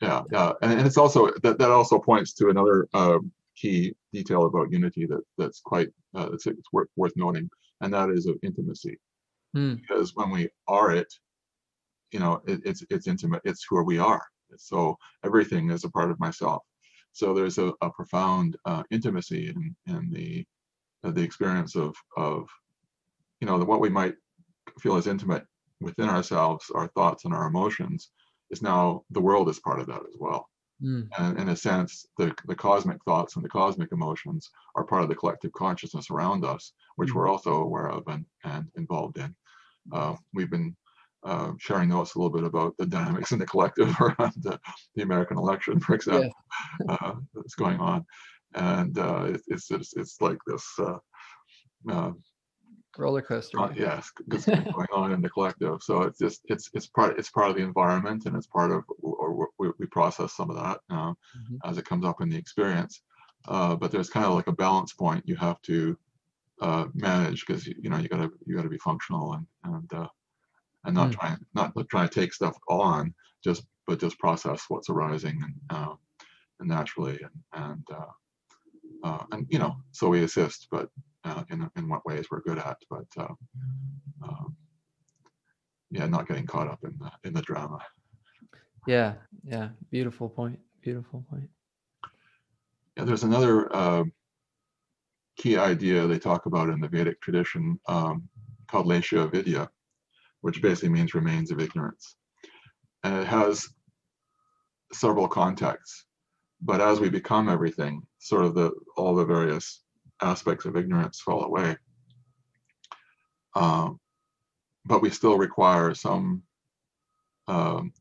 B: Yeah, yeah, and, and it's also that that also points to another uh, key detail about unity that that's quite uh, it's, it's worth worth noting, and that is of intimacy.
A: Hmm.
B: Because when we are it, you know, it, it's it's intimate. It's who we are. So everything is a part of myself. So there's a, a profound uh, intimacy in in the uh, the experience of of you know the, what we might feel as intimate within ourselves, our thoughts and our emotions, is now the world is part of that as well.
A: Hmm.
B: And in a sense, the, the cosmic thoughts and the cosmic emotions are part of the collective consciousness around us, which we're also aware of and, and involved in. Uh, we've been uh, sharing notes a little bit about the dynamics in the collective around the, the American election, for example, uh, that's going on. And uh, it, it's, it's, it's like this uh, uh,
A: Roller coaster.
B: uh, yes, it's going on in the collective. So it's just it's it's part it's part of the environment and it's part of or we, we process some of that uh,
A: Mhm.
B: as it comes up in the experience. Uh, but there's kind of like a balance point you have to uh, manage because you, you know you gotta you gotta be functional and and uh, and not
A: Mm.
B: trying not trying to take stuff on just but just process what's arising and and naturally and and uh, uh, and you know so we assist but uh, in in what ways we're good at but uh, um, yeah not getting caught up in the in the drama
A: Yeah, yeah. Beautiful point. Beautiful point.
B: yeah, there's another uh, key idea they talk about in the Vedic tradition um, called Lesha Avidya, which basically means remains of ignorance. And it has several contexts. But as we become everything, sort of the all the various aspects of ignorance fall away. Um, but we still require some um,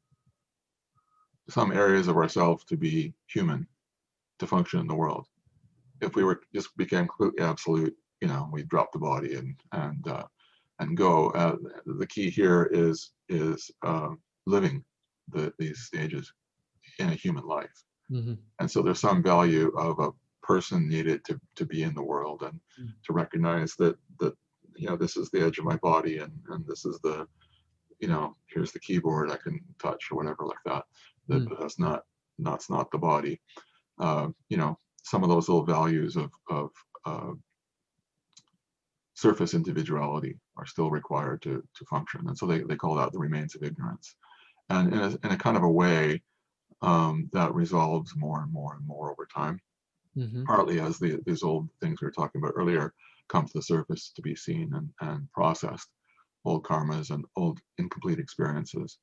B: some areas of ourselves to be human, to function in the world. If we were just became completely absolute, you know, we drop the body and and uh, and go. Uh, the key here is is uh, living the, these stages in a human life. Mm-hmm. And so there's some value of a person needed to, to be in the world and mm-hmm. to recognize that that you know this is the edge of my body and and this is the you know here's the keyboard I can touch or whatever like that. That mm-hmm. that's not that's not the body. Uh, you know some of those little values of of uh, surface individuality are still required to to function, and so they they call that the remains of ignorance and in a, in a kind of a way um, that resolves more and more and more over time. Mm-hmm. Partly as the, these old things we were talking about earlier come to the surface to be seen and, and processed, old karmas and old incomplete experiences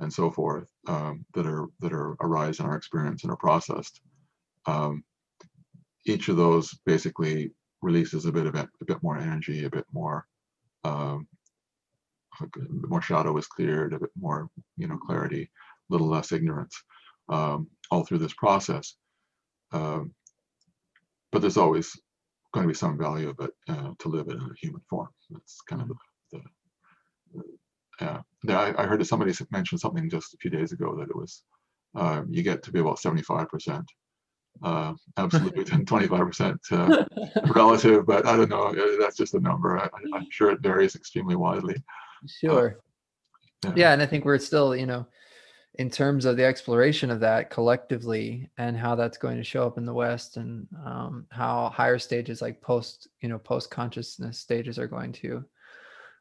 B: and so forth um, that are that are arise in our experience and are processed. Um, each of those basically releases a bit of a bit more energy, a bit more um, a bit more shadow is cleared, a bit more, you know, clarity, a little less ignorance, um, all through this process. Um, but there's always going to be some value of it uh, to live it in a human form. That's kind of the, the, the yeah. I, I heard somebody mention something just a few days ago that it was uh, you get to be about 75 percent uh, absolute and 25% uh, relative, but I don't know. That's just a number. I, am sure it varies extremely widely.
A: Sure. Uh, yeah. yeah. And I think we're still, you know, in terms of the exploration of that collectively and how that's going to show up in the West and um, how higher stages like post, you know, post consciousness stages are going to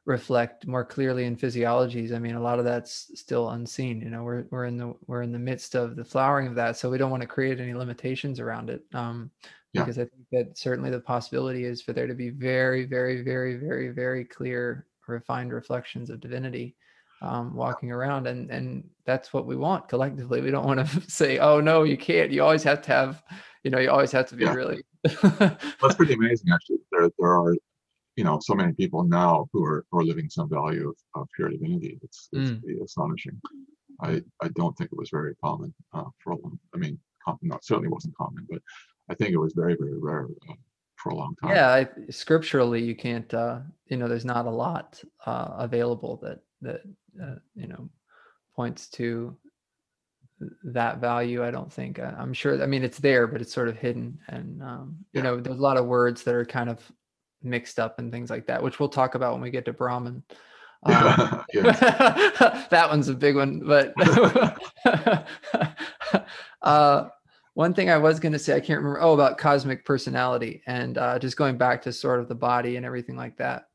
A: reflect more clearly in physiologies. I mean, a lot of that's still unseen. You know, we're we're in the we're in the midst of the flowering of that, so we don't want to create any limitations around it. Um, yeah. Because I think that certainly the possibility is for there to be very, very, very, very, very clear refined reflections of divinity um, walking around and and that's what we want collectively we don't want to say oh no you can't you always have to have you know you always have to be yeah. really
B: that's pretty amazing actually there, there are you know so many people now who are who are living some value of, of pure divinity it's, it's mm. astonishing i i don't think it was very common uh, for a long i mean not certainly wasn't common but i think it was very very rare uh, for a long time.
A: Yeah, I, scripturally, you can't. Uh, you know, there's not a lot uh, available that that uh, you know points to that value. I don't think. I, am sure. I mean, it's there, but it's sort of hidden, and um, you know, there's a lot of words that are kind of mixed up and things like that, which we'll talk about when we get to Brahman. Um, that one's a big one, but uh, one thing I was going to say, I can't remember. Oh, about cosmic personality and uh, just going back to sort of the body and everything like that.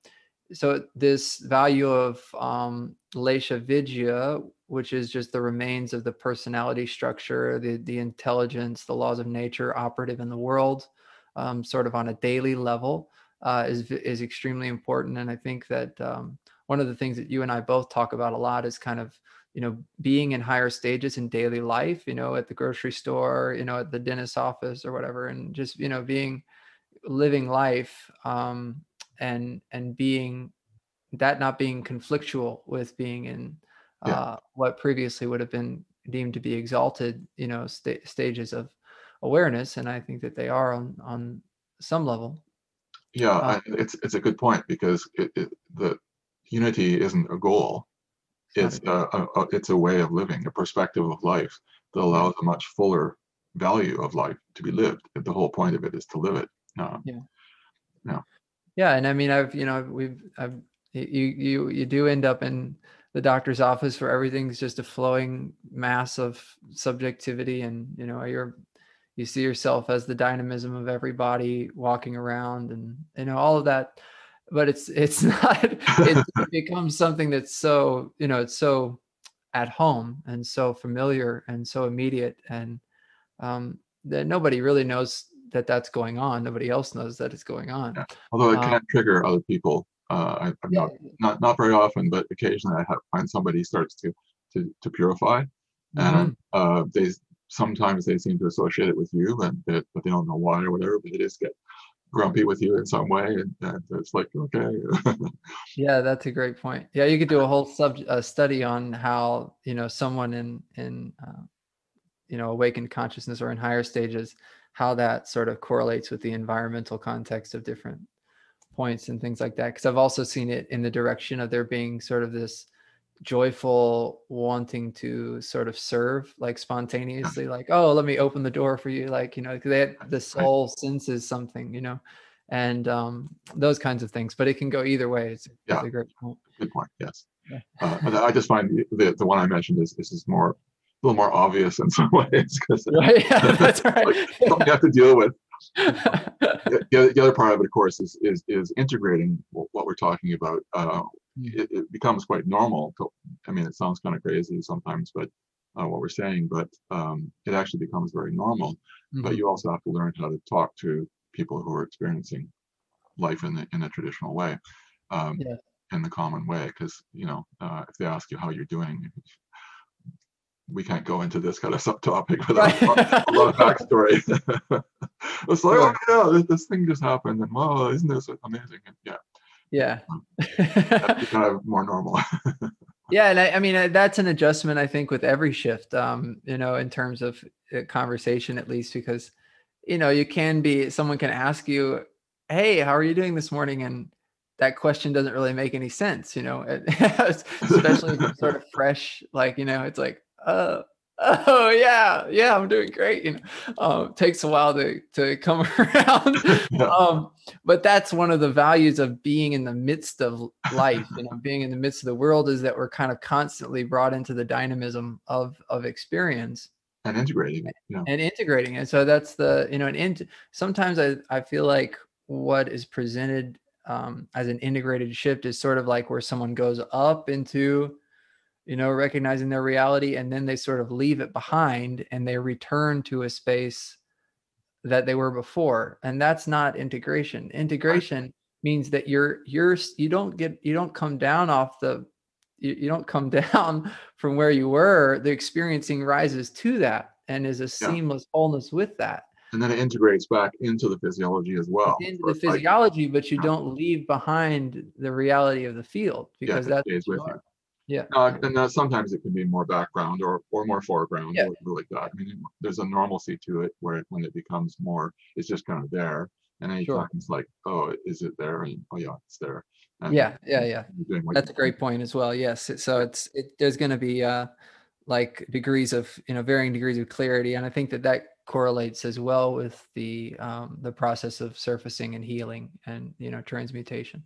A: So this value of um, Lesha Avidya, which is just the remains of the personality structure, the the intelligence, the laws of nature operative in the world, um, sort of on a daily level, uh, is is extremely important. And I think that um, one of the things that you and I both talk about a lot is kind of you know being in higher stages in daily life you know at the grocery store you know at the dentist office or whatever and just you know being living life um and and being that not being conflictual with being in uh yeah. what previously would have been deemed to be exalted you know st- stages of awareness and i think that they are on on some level
B: yeah I, it's it's a good point because it, it, the unity isn't a goal it's a, a, it's a way of living, a perspective of life that allows a much fuller value of life to be lived. The whole point of it is to live it.
A: Um, yeah. Yeah. Yeah, and I mean, I've you know we've I've you you you do end up in the doctor's office where everything's just a flowing mass of subjectivity, and you know you're you see yourself as the dynamism of everybody walking around, and you know all of that. But it's it's not it becomes something that's so you know it's so at home and so familiar and so immediate and um, that nobody really knows that that's going on nobody else knows that it's going on yeah.
B: although it can um, trigger other people uh, I, am yeah. not not not very often but occasionally i have, find somebody starts to to, to purify and mm-hmm. uh, they sometimes they seem to associate it with you, and but they don't know why or whatever. But they just get grumpy with you in some way, and, and it's like okay.
A: yeah, that's a great point. Yeah, you could do a whole sub uh, study on how you know someone in in uh, you know awakened consciousness or in higher stages how that sort of correlates with the environmental context of different points and things like that because i've also seen it in the direction of there being sort of this joyful wanting to sort of serve like spontaneously like oh let me open the door for you like you know they the soul senses something you know? And um those kinds of things but it can go either way it's,
B: yeah. It's a great point. Good point yes. Yeah. uh, i just find the, the one i mentioned is this is more a little more obvious in some ways because right, yeah, that's right. like something you have to deal with the, the, other part of it of course is is, is integrating what we're talking about uh, Hmm. it, it, becomes quite normal. To, I mean, it sounds kind of crazy sometimes, but uh, what we're saying, but um, it actually becomes very normal. Mm-hmm. But you also have to learn how to talk to people who are experiencing life in the in a traditional way, um, yeah. in the common way. Because you know, uh, if they ask you how you're doing, we can't go into this kind of subtopic without right. a lot of backstory. it's like, oh yeah, this, this, thing just happened, and wow, isn't this amazing? And yeah,
A: yeah.
B: kind of more normal.
A: yeah. And I, I, mean, uh, that's an adjustment, I think, with every shift, um, you know, in terms of uh, conversation, at least, because, you know, you can be, someone can ask you, Hey, how are you doing this morning? And that question doesn't really make any sense, you know, especially sort of fresh, like, you know, it's like, uh, oh yeah yeah i'm doing great you know um, takes a while to to come around um, but that's one of the values of being in the midst of life you know being in the midst of the world is that we're kind of constantly brought into the dynamism of of experience
B: and integrating it
A: yeah. and integrating it so that's the you know and in, sometimes i i feel like what is presented um, as an integrated shift is sort of like where someone goes up into you know, recognizing their reality, and then they sort of leave it behind and they return to a space that they were before. And that's not integration. Integration means that you're you're you don't get you don't come down off the you, you don't come down from where you were. The experiencing rises to that and is a seamless wholeness with that
B: and then it integrates back into the physiology as well.
A: Into the physiology, like, but you don't leave behind the reality of the field because yeah, that's with you. Yeah.
B: Uh, and uh, sometimes it can be more background or, or more foreground yeah. or like that. I mean, there's a normalcy to it where it, when it becomes more, it's just kind of there. And then sure. it's like, oh, is it there? And oh yeah, it's there. And
A: yeah, yeah, yeah. That's a great point as well. Yes. So it's it, there's going to be uh, like degrees of you know varying degrees of clarity, and I think that that correlates as well with the um, the process of surfacing and healing and you know transmutation.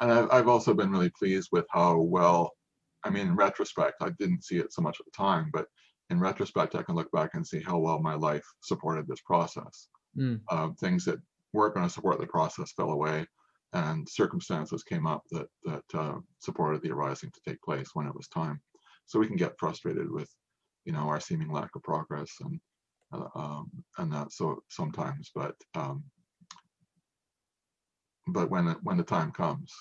B: And I've, I've also been really pleased with how well I mean, in retrospect, I didn't see it so much at the time, but in retrospect, I can look back and see how well my life supported this process. Mm. Uh, things that weren't going to support the process fell away, and circumstances came up that that uh, supported the arising to take place when it was time. So we can get frustrated with, you know, our seeming lack of progress and uh, um, and that so sometimes, but um, but when when the time comes,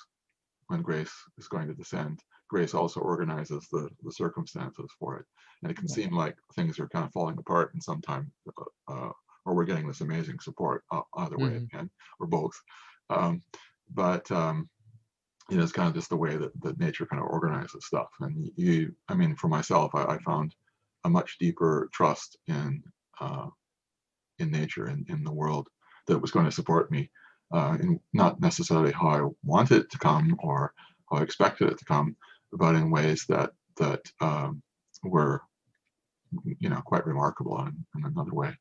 B: when grace is going to descend, grace also organizes the, the circumstances for it. And it can yeah. seem like things are kind of falling apart and sometimes, uh, uh, or we're getting this amazing support uh, either way mm-hmm. again, or both. Um, but, um, you know, it's kind of just the way that, that nature kind of organizes stuff. And you, I mean, for myself, I, I found a much deeper trust in, uh, in nature and in the world that was going to support me. Uh, in not necessarily how I wanted it to come or how I expected it to come, but in ways that that um, were you know quite remarkable in, in another way.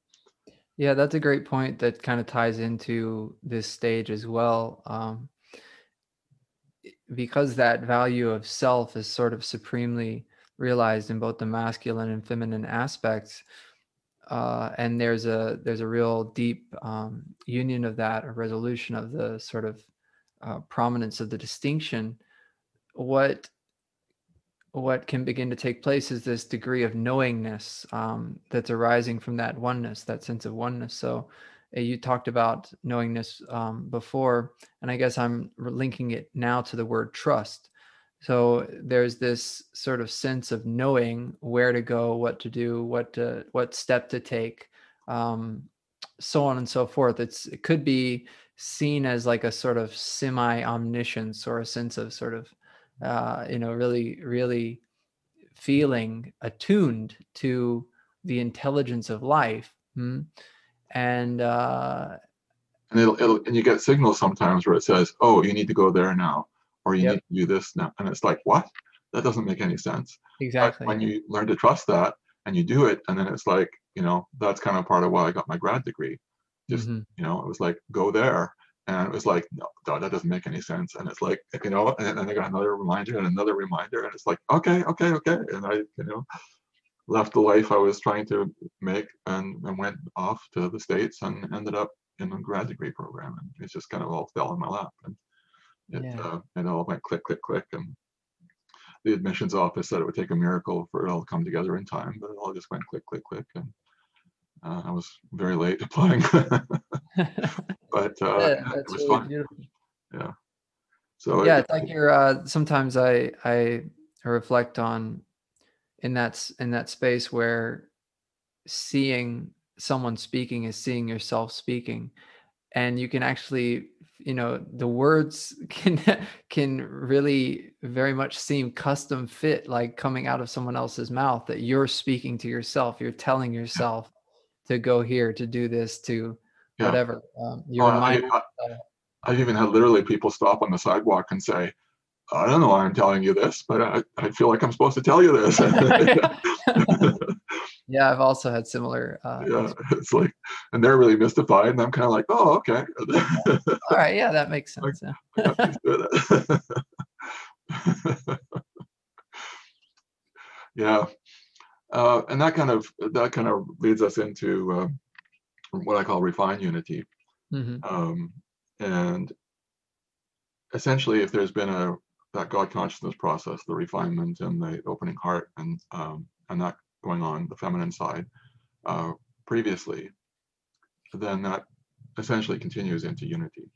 A: Yeah that's a great point that kind of ties into this stage as well um, because that value of self is sort of supremely realized in both the masculine and feminine aspects uh, and there's a there's a real deep um, union of that a resolution of the sort of uh, prominence of the distinction. What what can begin to take place is this degree of knowingness um, that's arising from that oneness, that sense of oneness. So uh, you talked about knowingness um, before, and I guess I'm linking it now to the word trust. so there's this sort of sense of knowing where to go what to do what to what step to take um, so on and so forth it's it could be seen as like a sort of semi omniscience or a sense of sort of uh, you know really really feeling attuned to the intelligence of life hmm? and uh,
B: and it'll, it'll and you get signals sometimes where it says oh you need to go there now or you
A: Yep.
B: need to do this now and it's like what that doesn't make any sense But
A: exactly
B: when you learn to trust that and you do it and then it's like you know that's kind of part of why i got my grad degree just
A: Mhm.
B: you know it was like go there and it was like no no, that doesn't make any sense and it's like you know and then i got another reminder and another reminder and it's like okay okay okay and i you know left the life i was trying to make and, and went off to the states and ended up in a grad degree program and it just kind of all fell in my lap and it,
A: Yeah.
B: uh, it all went click click click and the admissions office said it would take a miracle for it all to come together in time, but it all just went click, click, click, and uh, I was very late applying. but uh,
A: Yeah,
B: it was
A: really
B: fun.
A: beautiful.
B: So
A: yeah
B: it,
A: it's like you're uh sometimes i i reflect on in that in that space where seeing someone speaking is seeing yourself speaking and you can actually you know the words can can really very much seem custom fit like coming out of someone else's mouth that you're speaking to yourself you're telling yourself to go here to do this to
B: Yeah.
A: whatever um,
B: oh,
A: you're
B: I, I, I've even had literally people stop on the sidewalk and say, "I don't know why I'm telling you this, but I, I feel like I'm supposed to tell you this."
A: yeah i've also had similar uh
B: yeah, it's like, and they're really mystified, and I'm kind of like, "Oh, okay."
A: all right yeah that makes
B: Like-
A: sense yeah.
B: I got used to it. yeah, uh, and that kind of that kind of leads us into uh, what I call refined unity,
A: hmm
B: um, and essentially, if there's been a that God consciousness process, the refinement and the opening heart, and um, and that going on the feminine side uh, previously, then that essentially continues into unity.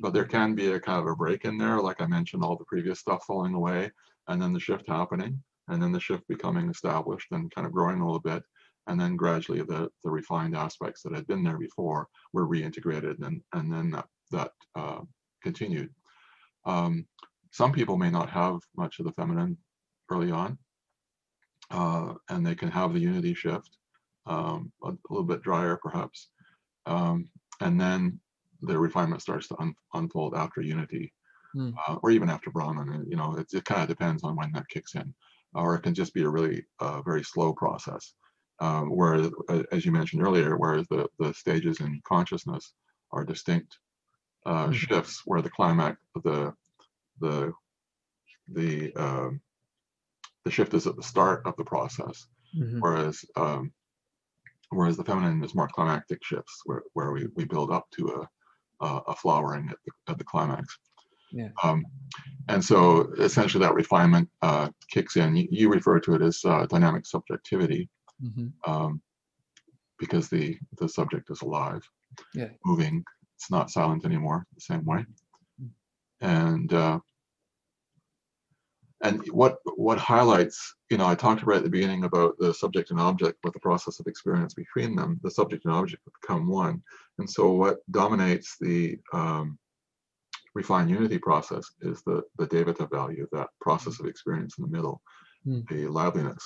B: But there can be a kind of a break in there, like I mentioned, all the previous stuff falling away, and then the shift happening, and then the shift becoming established and kind of growing a little bit, and then gradually the the refined aspects that had been there before were reintegrated, and and then that that uh, continued. Um, some people may not have much of the feminine early on, uh, and they can have the unity shift, um, a, a little bit drier perhaps, um, and then the refinement starts to un- unfold after unity,
A: Hmm.
B: uh, or even after Brahman. and, You know, it, it kind of depends on when that kicks in, or it can just be a really uh, very slow process. Um, whereas, uh, as you mentioned earlier, whereas the the stages in consciousness are distinct uh,
A: Mhm.
B: shifts, where the climax, the the the um, the shift is at the start of the process,
A: hmm
B: whereas um, whereas the feminine is more climactic shifts, where, where we, we build up to a a, a flowering at the, at the climax.
A: Yeah.
B: Um, and so essentially that refinement uh, kicks in. You, you refer to it as uh, dynamic subjectivity
A: hmm
B: um, because the the subject is alive,
A: Yeah.
B: moving. It's not silent anymore the same way.
A: Mm.
B: And uh, and what what highlights, you know, I talked right at the beginning about the subject and object, with the process of experience between them. The subject and object become one. And so what dominates the um, refined unity process is the the devata value, that process of experience in the middle,
A: Mm.
B: the liveliness.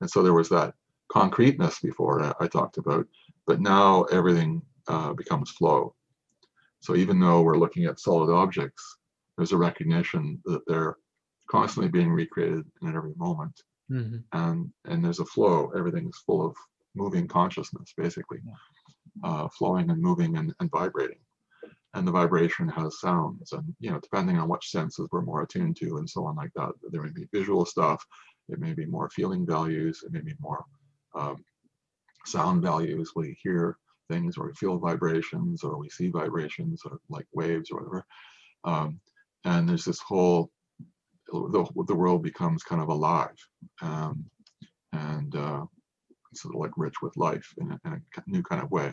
B: And so there was that concreteness before I, I talked about, but now everything uh, becomes flow. So even though we're looking at solid objects, there's a recognition that they're constantly being recreated in every moment,
A: hmm
B: and and there's a flow. Everything's full of moving consciousness, basically, uh, flowing and moving and, and vibrating. And the vibration has sounds, and you know, depending on which senses we're more attuned to, and so on, like that. There may be visual stuff, it may be more feeling values, it may be more um, sound values. We hear things, or we feel vibrations, or we see vibrations, or like waves, or whatever. Um, and there's this whole the, the world becomes kind of alive um, and uh, sort of like rich with life in a, in a new kind of way.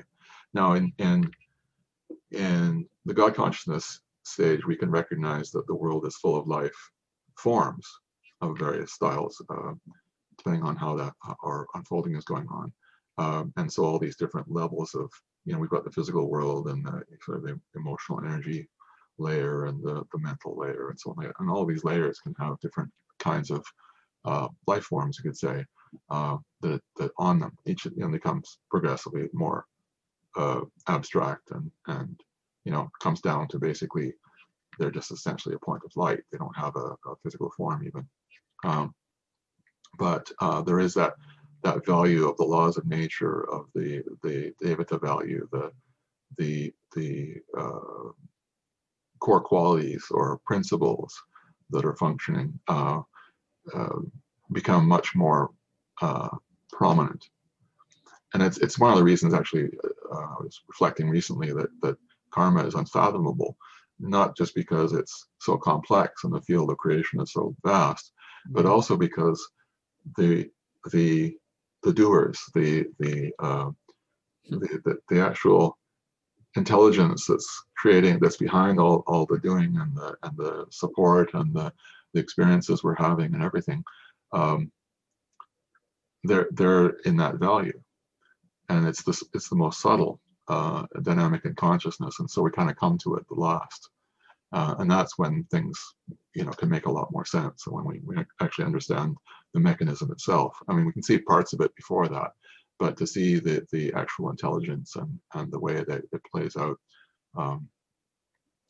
B: Now, in in in the God consciousness stage, we can recognize that the world is full of life forms of various styles, uh, depending on how that uh, or unfolding is going on. Um, and so all these different levels of, you know, we've got the physical world and the sort of the emotional energy layer and the, the mental layer and so on. And all these layers can have different kinds of uh, life forms, you could say, uh, that, that on them. Each you know, becomes progressively more uh, abstract and, and, you know, comes down to basically they're just essentially a point of light. They don't have a, a physical form even. Um, but uh, there is that that value of the laws of nature, of the the Devata value, the the the uh, core qualities or principles that are functioning uh, uh, become much more uh, prominent. And it's it's one of the reasons actually uh, I was reflecting recently that that karma is unfathomable, not just because it's so complex and the field of creation is so vast, but also because the the the doers, the the uh, the, the, the actual intelligence that's creating that's behind all, all the doing and the and the support and the, the experiences we're having and everything um, they're they're in that value. And it's this it's the most subtle uh, dynamic in consciousness. And so we kind of come to it the last. Uh, and that's when things you know can make a lot more sense. And when we, we actually understand the mechanism itself. I mean we can see parts of it before that but to see the the actual intelligence and and the way that it plays out um,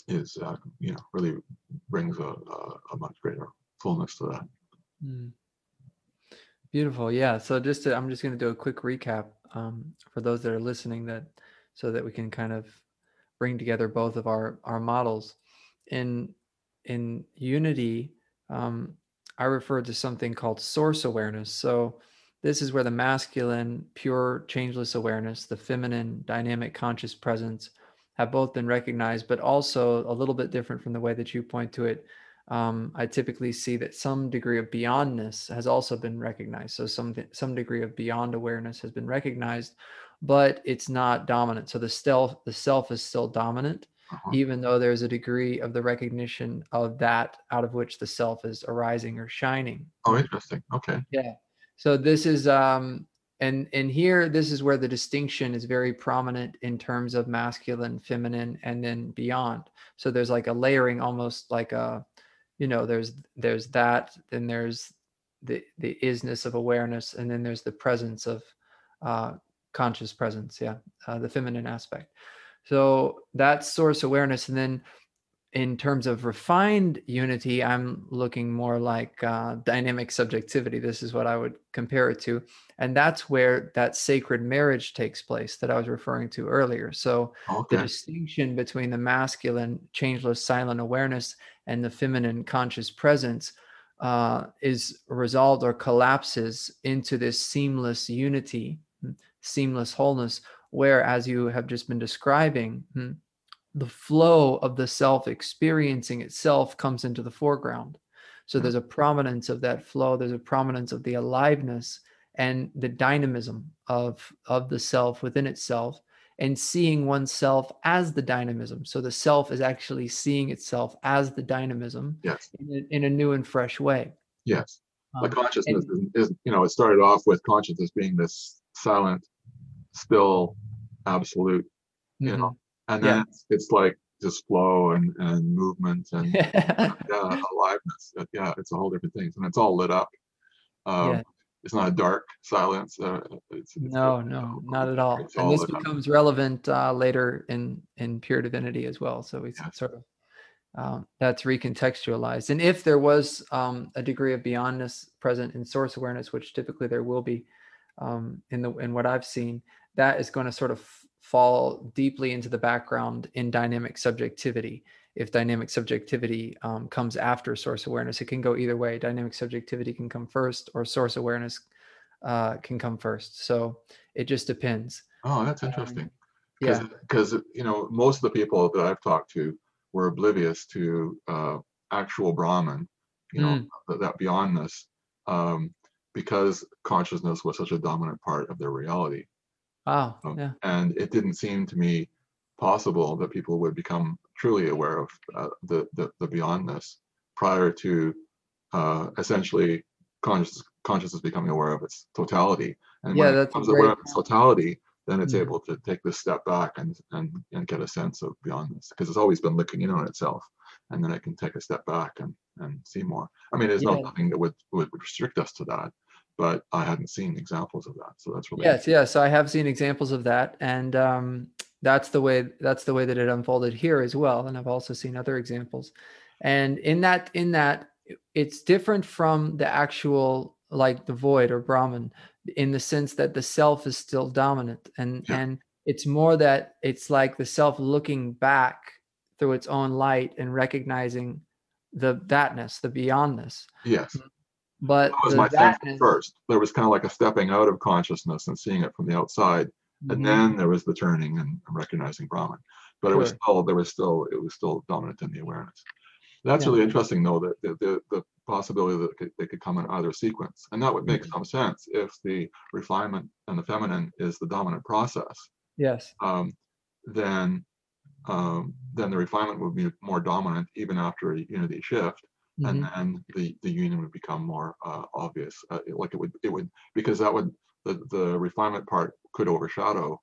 B: is uh, you know really brings a, a, a, much greater fullness to that. Mm.
A: beautiful. Yeah. So just to, i'm just going to do a quick recap um, for those that are listening that so that we can kind of bring together both of our our models. In in unity um, i refer to something called source awareness. So this is where the masculine pure changeless awareness the feminine dynamic conscious presence have both been recognized but also a little bit different from the way that you point to it. Um, i typically see that some degree of beyondness has also been recognized. So some some degree of beyond awareness has been recognized but it's not dominant. So the self the self is still dominant uh-huh. even though there's a degree of the recognition of that out of which the self is arising or shining.
B: Oh, interesting. Okay.
A: Yeah. So this is um and and here this is where the distinction is very prominent in terms of masculine, feminine, and then beyond. So there's like a layering, almost like a, you know, there's there's that, then there's the the isness of awareness, and then there's the presence of uh, conscious presence. Yeah, uh, the feminine aspect. So that's source awareness. And then in terms of refined unity, I'm looking more like uh, dynamic subjectivity. This is what I would compare it to. And that's where that sacred marriage takes place that I was referring to earlier. So okay. the distinction between the masculine, changeless, silent awareness and the feminine, conscious presence uh, is resolved or collapses into this seamless unity, seamless wholeness, where, as you have just been describing, hmm, the flow of the self experiencing itself comes into the foreground. So there's a prominence of that flow, there's a prominence of the aliveness and the dynamism of, of the self within itself and seeing oneself as the dynamism. So the self is actually seeing itself as the dynamism
B: yes.
A: in, a, in a new and fresh way.
B: Yes. Um, the consciousness and, is, is, you know, it started off with consciousness being this silent, still, absolute, you mm-hmm. know, and then yeah. it's, it's, like just flow and, and movement and yeah, aliveness. Yeah, it's a whole different thing, and it's all lit up. Um, yeah. It's not a dark silence. Uh, it's,
A: it's no, no, not at all. And this becomes up. relevant uh, later in in pure divinity as well. So we yes. sort of um, that's recontextualized. And if there was um, a degree of beyondness present in source awareness, which typically there will be um, in the in what I've seen, that is going to sort of fall deeply into the background in dynamic subjectivity. If dynamic subjectivity um, comes after source awareness, it can go either way. Dynamic subjectivity can come first, or source awareness uh, can come first. So it just depends.
B: Oh, that's um, interesting. Um, yeah, because you know most of the people that I've talked to were oblivious to uh, actual Brahman, you know, mm. that, that beyondness, um, because consciousness was such a dominant part of their reality.
A: Wow. Um, yeah.
B: And it didn't seem to me possible that people would become truly aware of uh, the, the, the beyondness prior to uh, essentially conscious consciousness becoming aware of its totality. And
A: Yeah,
B: when it becomes aware of its totality, then it's
A: Mhm.
B: able to take this step back and and and get a sense of beyondness because it's always been looking in on itself, and then it can take a step back and and see more. I mean, there's no
A: Yeah.
B: nothing that would would restrict us to that, but I hadn't seen examples of that, so that's really
A: Yes, yes, I have seen examples of that, and um, that's the way that's the way that it unfolded here as well. And I've also seen other examples, and in that in that it's different from the actual like the void or Brahman in the sense that the self is still dominant, and
B: Yeah.
A: and it's more that it's like the self looking back through its own light and recognizing the thatness, the beyondness.
B: yes.
A: But
B: That was my sense at first. There was kind of like a stepping out of consciousness and seeing it from the outside, and
A: Mhm.
B: then there was the turning and recognizing Brahman. But it was still there was still it was still dominant in the awareness. That's
A: Yeah.
B: really interesting, though, that the, the, the possibility that could, they could come in either sequence, and that would make
A: Mhm.
B: some sense if the refinement and the feminine is the dominant process.
A: yes,
B: Um, then um, then the refinement would be more dominant even after a unity shift,
A: mhm,
B: and then the the union would become more uh, obvious. Uh, it- like it would it would because that would the the refinement part could overshadow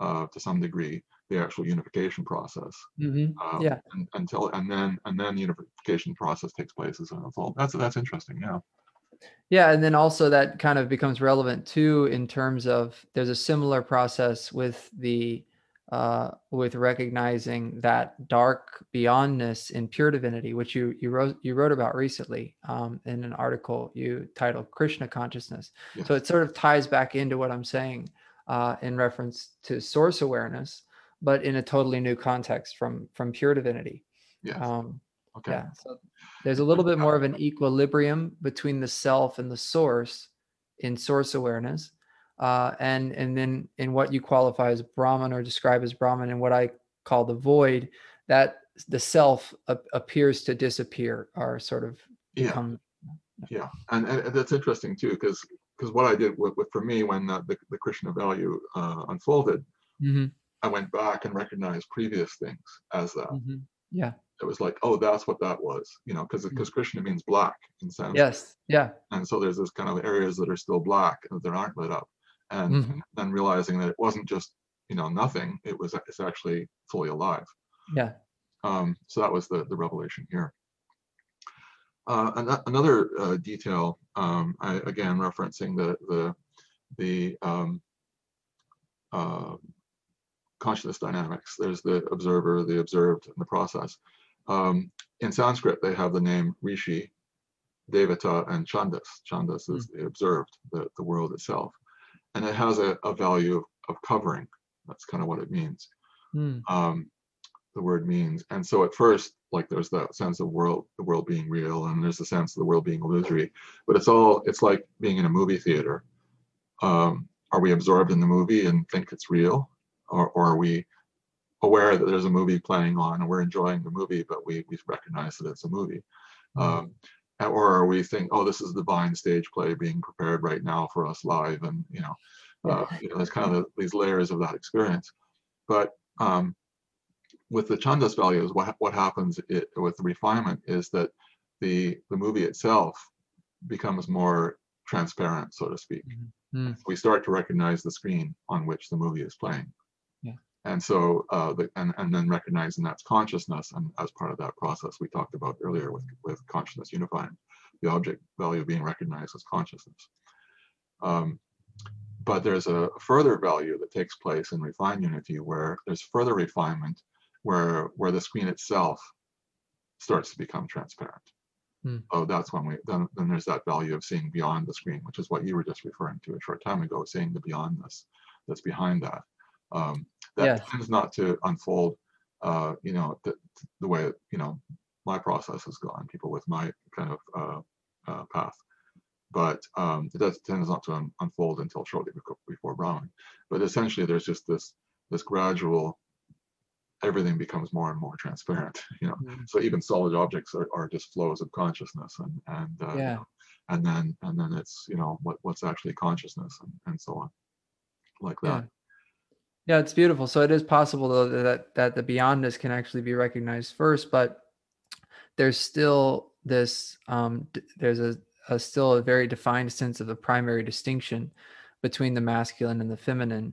B: uh, to some degree the actual unification process.
A: mhm,
B: Um,
A: yeah.
B: and, until and then and then the unification process takes place as an unfold. That's that's interesting. Yeah.
A: Yeah, and then also that kind of becomes relevant too in terms of there's a similar process with the uh, with recognizing that dark beyondness in pure divinity, which you you wrote you wrote about recently um, in an article you titled Krishna consciousness.
B: Yes.
A: So it sort of ties back into what I'm saying uh, in reference to source awareness, but in a totally new context from from pure divinity.
B: yes.
A: Um,
B: okay.
A: yeah. So there's a little bit more of an equilibrium between the self and the source in source awareness. Uh, and and then in what you qualify as Brahman or describe as Brahman and what I call the void, that the self ap- appears to disappear or sort of
B: Yeah.
A: become
B: Yeah. And, and that's interesting too, because because what I did with, with for me when uh, the the Krishna value uh, unfolded,
A: Mhm,
B: I went back and recognized previous things as that.
A: mhm. yeah
B: It was like, oh, that's what that was, you know, because because Krishna means black in Sanskrit.
A: yes yeah
B: and so there's this kind of areas that are still black that aren't lit up and
A: Mhm.
B: then realizing that it wasn't just you know nothing it was it's actually fully alive.
A: Yeah.
B: Um, so that was the the revelation here. Uh, ano- another uh, detail um, I, again referencing the the the um, uh, consciousness dynamics. There's the observer the observed and the process. Um, in sanskrit they have the name rishi devata and chandas. Chandas is the observed the, the world itself and it has a, a value of, of covering that's kind of what it means
A: Mm,
B: um, the word means. And so at first, like there's that sense of world, the world being real, and there's the sense of the world being illusory. But it's all, it's like being in a movie theater. Um, are we absorbed in the movie and think it's real, or, or are we aware that there's a movie playing on and we're enjoying the movie, but we we recognize that it's a movie? Um, and- or are we think, oh, this is the divine stage play being prepared right now for us live, and you know, uh, you know, there's kind of the, these layers of that experience. But um, with the chandas values, what what happens it, with the refinement is that the the movie itself becomes more transparent, so to speak.
A: mm,
B: We start to recognize the screen on which the movie is playing. And so, uh, the, and, and then recognizing that's consciousness, and as part of that process we talked about earlier with, with consciousness unifying, the object value being recognized as consciousness. Um, but there's a further value that takes place in refined unity where there's further refinement where where the screen itself starts to become transparent.
A: Hmm.
B: Oh, that's when we then, then there's that value of seeing beyond the screen, which is what you were just referring to a short time ago, seeing the beyondness that's behind that. Um, that
A: Yes.
B: tends not to unfold, uh, you know, the, the way you know my process has gone. People with my kind of uh, uh, path but um, it does tends not to un- unfold until shortly before Brahman. But essentially, there's just this this gradual. Everything becomes more and more transparent, you know.
A: mm.
B: So even solid objects are, are just flows of consciousness, and and uh, you know, and then and then it's you know what what's actually consciousness and, and so on, like
A: Yeah.
B: that.
A: Yeah, it's beautiful. So it is possible though that that the beyondness can actually be recognized first, but there's still this um, d- there's a, a still a very defined sense of a primary distinction between the masculine and the feminine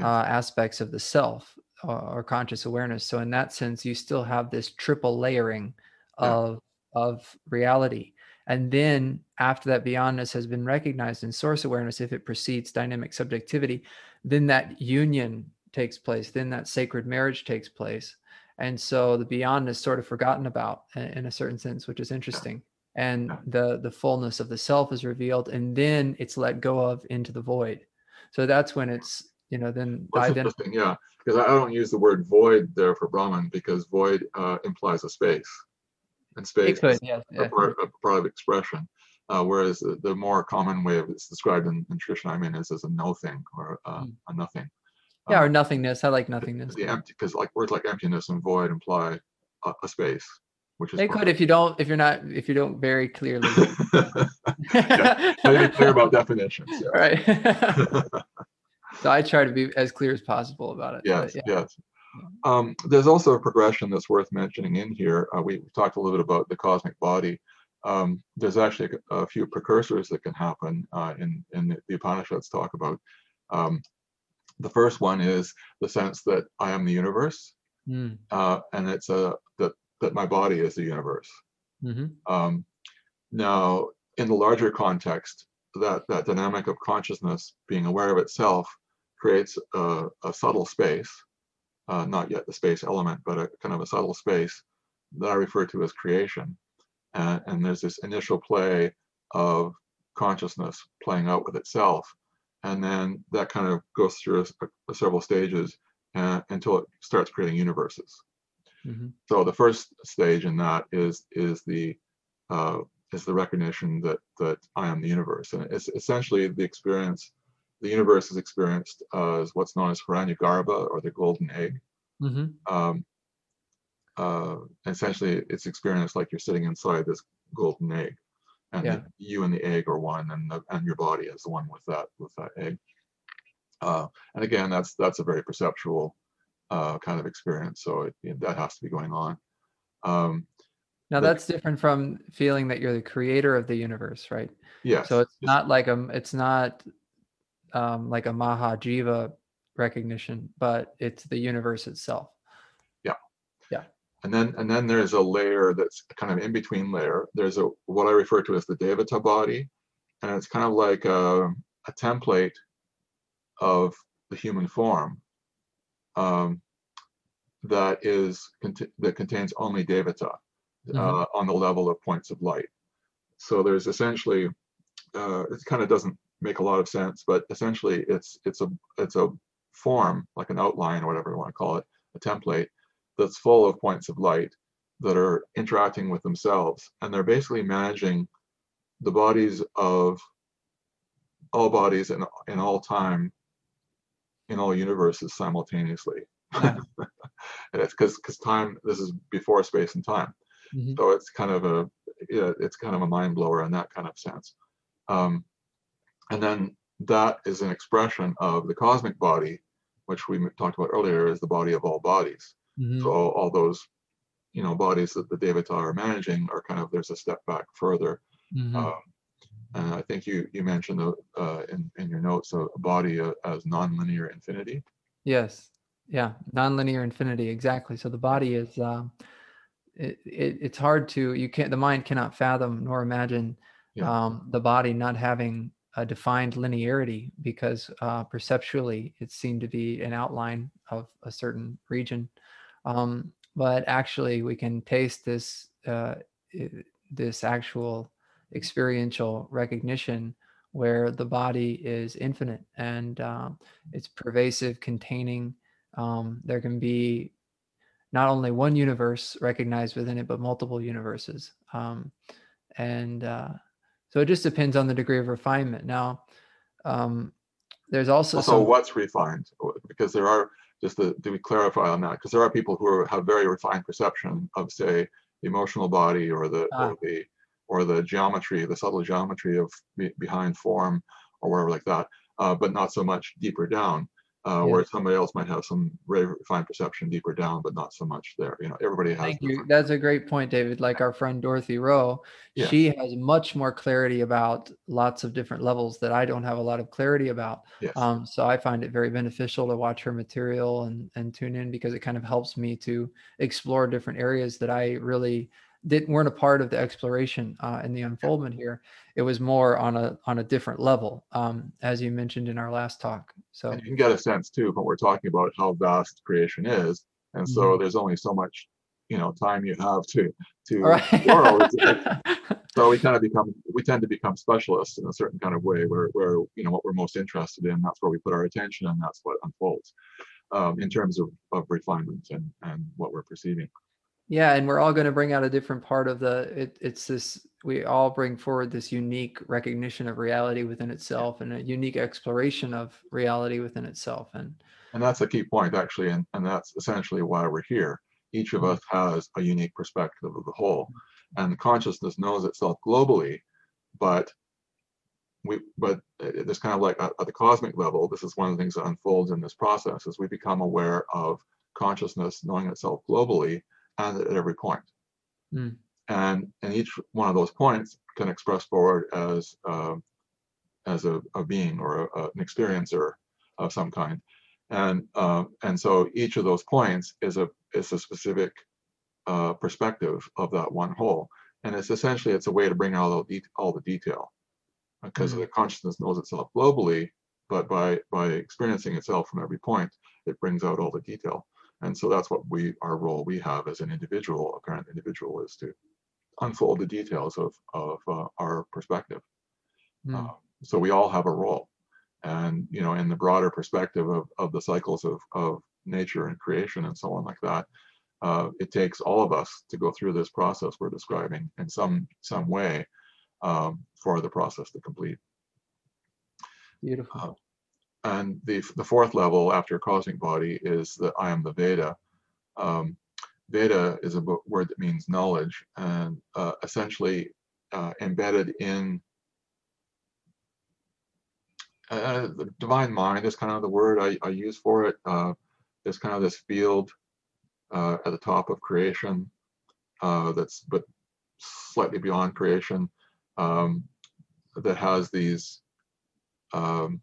A: uh, aspects of the self or, or conscious awareness. So in that sense, you still have this triple layering
B: Yeah.
A: of of reality. And then after that beyondness has been recognized in source awareness, if it precedes dynamic subjectivity, then that union takes place, then that sacred marriage takes place. And so the beyond is sort of forgotten about in, a certain sense, which is interesting. And the the fullness of the self is revealed, and then it's let go of into the void. So that's when it's you know then the
B: That's interesting, yeah, because I I don't use the word void there for Brahman because void uh, implies a space. And space
A: could yes
B: a
A: yeah.
B: part, a expression. Uh, whereas the, the more common way of it's described in, in I mean, is as a no thing or uh,
A: Mm.
B: a nothing.
A: yeah
B: Uh,
A: or nothingness. I like nothingness.
B: The empty, because like words like emptiness and void imply a, a space, which is.
A: They could if you don't if you're not if you don't very clearly.
B: Yeah, me clear about definitions. yeah.
A: right. so I try to be as clear as possible about it. but
B: Yes,
A: yeah.
B: yes. Um, there's also a progression that's worth mentioning in here. Uh, we talked a little bit about the cosmic body. Um, there's actually a, a few precursors that can happen uh, in in the, the Upanishads talk about. Um, the first one is the sense that I am the universe,
A: Mm,
B: uh, and it's a that that my body is the universe.
A: mhm.
B: Um, now, in the larger context, that, that dynamic of consciousness being aware of itself creates a, a subtle space, uh, not yet the space element, but a kind of a subtle space that I refer to as creation. And, and there's this initial play of consciousness playing out with itself. And then that kind of goes through a, a several stages uh, until it starts creating universes.
A: Mhm.
B: So the first stage in that is is the uh, is the recognition that that I am the universe, and it's essentially the experience. The universe is experienced as what's known as Hiranyagarbha or the golden egg.
A: Mhm.
B: Um, uh, essentially, it's experienced like you're sitting inside this golden egg, and
A: Yeah.
B: you and the egg are one, and the, and your body is the one with that with that egg. Uh, and again, that's that's a very perceptual uh, kind of experience, so it, it- that has to be going on. Um,
A: Now
B: The-
A: that's different from feeling that you're the creator of the universe, right?
B: yes.
A: So it's
B: yes,
A: not like a it's not um, like a Mahajiva recognition, but it's the universe itself. Yeah. Yeah.
B: And then and then there's a layer that's kind of in between layer. There's a what I refer to as the Devata body, and it's kind of like a, a template of the human form um, that is that contains only Devata uh,
A: Mhm.
B: on the level of points of light. So there's essentially uh, it kind of doesn't make a lot of sense, but essentially it's it's a it's a form like an outline or whatever you want to call it, a template that's full of points of light that are interacting with themselves, and they're basically managing the bodies of all bodies in in all time in all universes simultaneously. And it's because because time this is before space and time
A: Mhm.
B: so it's kind of a yeah, it's kind of a mind blower in that kind of sense um, and then that is an expression of the cosmic body which we talked about earlier is the body of all bodies
A: Mhm.
B: so all, all those you know bodies that the devata are managing are kind of there's a step back further
A: Mhm.
B: um, and i think you you mentioned the, uh, in, in your notes a body uh, as nonlinear infinity
A: Yes. Yeah. Nonlinear infinity. Exactly. So the body is, um, it, it, it's hard to, you can't, the mind cannot fathom nor imagine
B: Yeah.
A: um, the body not having a defined linearity because uh, perceptually it seemed to be an outline of a certain region. Um, but actually, we can taste this, uh, this actual experiential recognition where the body is infinite and um, it's pervasive, containing. Um, there can be not only one universe recognized within it, but multiple universes. Um, and uh, so it just depends on the degree of refinement. Now, um, there's also,
B: also
A: some,
B: what's refined because there are just to, to be clarify on that because there are people who are, have very refined perception of say the emotional body or the
A: Ah.
B: or the or the geometry the subtle geometry of be, behind form or whatever like that uh, but not so much deeper down uh,
A: Yeah.
B: where somebody else might have some very refined perception deeper down, but not so much there. You know, everybody has.
A: Thank you. That's a great point, David. Like our friend Dorothy Rowe,
B: Yeah.
A: she has much more clarity about lots of different levels that I don't have a lot of clarity about.
B: Yes.
A: Um, so I find it very beneficial to watch her material and and tune in because it kind of helps me to explore different areas that I really didn't weren't a part of the exploration uh, and the unfoldment here. It was more on a on a different level, um, as you mentioned in our last talk. So
B: And you can get a sense too when we're talking about how vast creation is. And
A: Mm-hmm.
B: so there's only so much, you know, time you have to to
A: right.
B: so we kind of become we tend to become specialists in a certain kind of way where where you know what we're most interested in that's where we put our attention and that's what unfolds um, in terms of, of refinement and and what we're perceiving
A: Yeah, and we're all going to bring out a different part of the. It, it's this. We all bring forward this unique recognition of reality within itself, and a unique exploration of reality within itself. And
B: and that's a key point actually and, and that's essentially why we're here each of us has a unique perspective of the whole and consciousness knows itself globally but we but it- it's kind of like at, at the cosmic level this is one of the things that unfolds in this process as we become aware of consciousness knowing itself globally and at every point.
A: Mm.
B: and and each one of those points can express forward as um, as a, a being or a, an experiencer of some kind. And uh, and so each of those points is a is a specific uh, perspective of that one whole. And it's essentially it's a way to bring out all all the detail. Because
A: Mhm.
B: the consciousness knows itself globally but by by experiencing itself from every point it brings out all the detail and so that's what we our role we have as an individual a current individual is to unfold the details of of uh, our perspective.
A: Mm,
B: uh, so we all have a role. And you know in the broader perspective of, of the cycles of, of nature and creation and so on like that uh, it takes all of us to go through this process we're describing in some some way um, for the process to complete.
A: Beautiful.
B: And the the fourth level after cosmic body is the I am the Veda. Um, Veda is a word that means knowledge, and uh, essentially uh, embedded in uh, the divine mind is kind of the word I, I use for it. Uh, there's kind of this field uh, at the top of creation uh, that's but slightly beyond creation um, that has these um,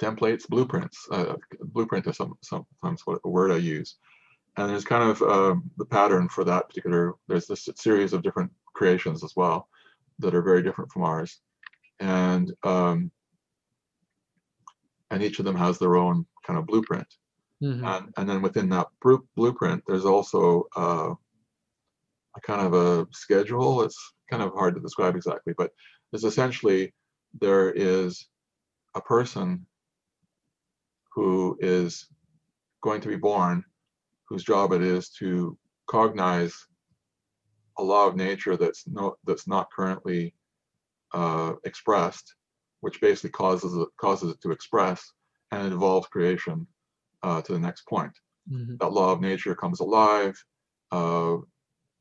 B: templates, blueprints. Uh, blueprint is some, sometimes what a word I use. And there's kind of um, the pattern for that particular. There's this series of different creations as well that are very different from ours, and um, and each of them has their own kind of blueprint.
A: Mhm.
B: And and then within that blueprint, there's also uh, a kind of a schedule. It's kind of hard to describe exactly, but it's essentially there is a person who is going to be born, whose job it is to cognize a law of nature that's no that's not currently uh, expressed, which basically causes it causes it to express, and it evolves creation uh, to the next point.
A: Mhm.
B: That law of nature comes alive. Uh,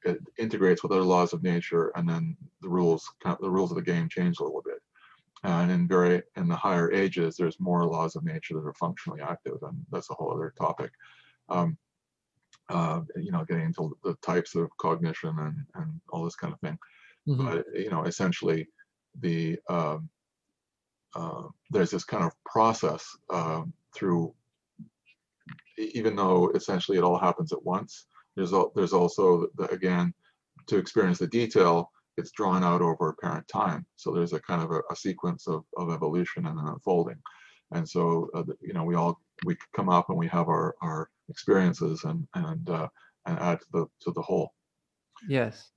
B: it integrates with other laws of nature, and then the rules kind of, the rules of the game change a little bit. And in very in the higher ages, there's more laws of nature that are functionally active, and that's a whole other topic. Um, uh, you know, getting into the types of cognition and and all this kind of thing.
A: Mhm.
B: But you know, essentially, the um, uh, there's this kind of process um, through, even though essentially it all happens at once. There's al- there's also the, again to experience the detail. It's drawn out over apparent time. So there's a kind of a, a sequence of, of evolution and an unfolding. And so uh, you know we all we come up and we have our our experiences and and uh, and add to the to the whole.
A: Yes.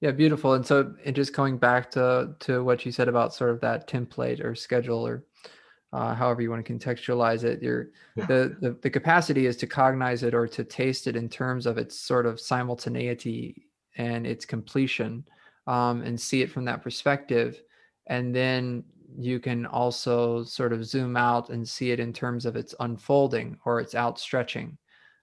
A: Yeah, beautiful. And so, and just going back to to what you said about sort of that template or schedule or uh, however you want to contextualize it, your
B: Yeah.
A: the, the the capacity is to cognize it or to taste it in terms of its sort of simultaneity and its completion, um, and see it from that perspective, and then you can also sort of zoom out and see it in terms of its unfolding or its outstretching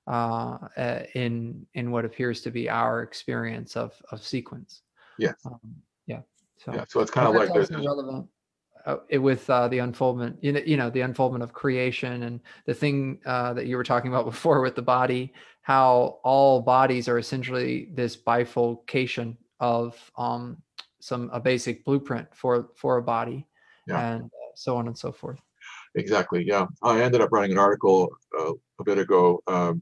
A: uh, uh, in in what appears to be our experience of of sequence.
B: Yes.
A: Um, yeah. So
B: Yeah. So it's kind of like there's
A: relevant. uh, it, with uh, the unfoldment, you know, you know, the unfoldment of creation and the thing uh, that you were talking about before with the body, how all bodies are essentially this bifurcation of um, some a basic blueprint for for a body,
B: Yeah.
A: and uh, so on and so forth.
B: Exactly. Yeah. I ended up writing an article uh, a bit ago um,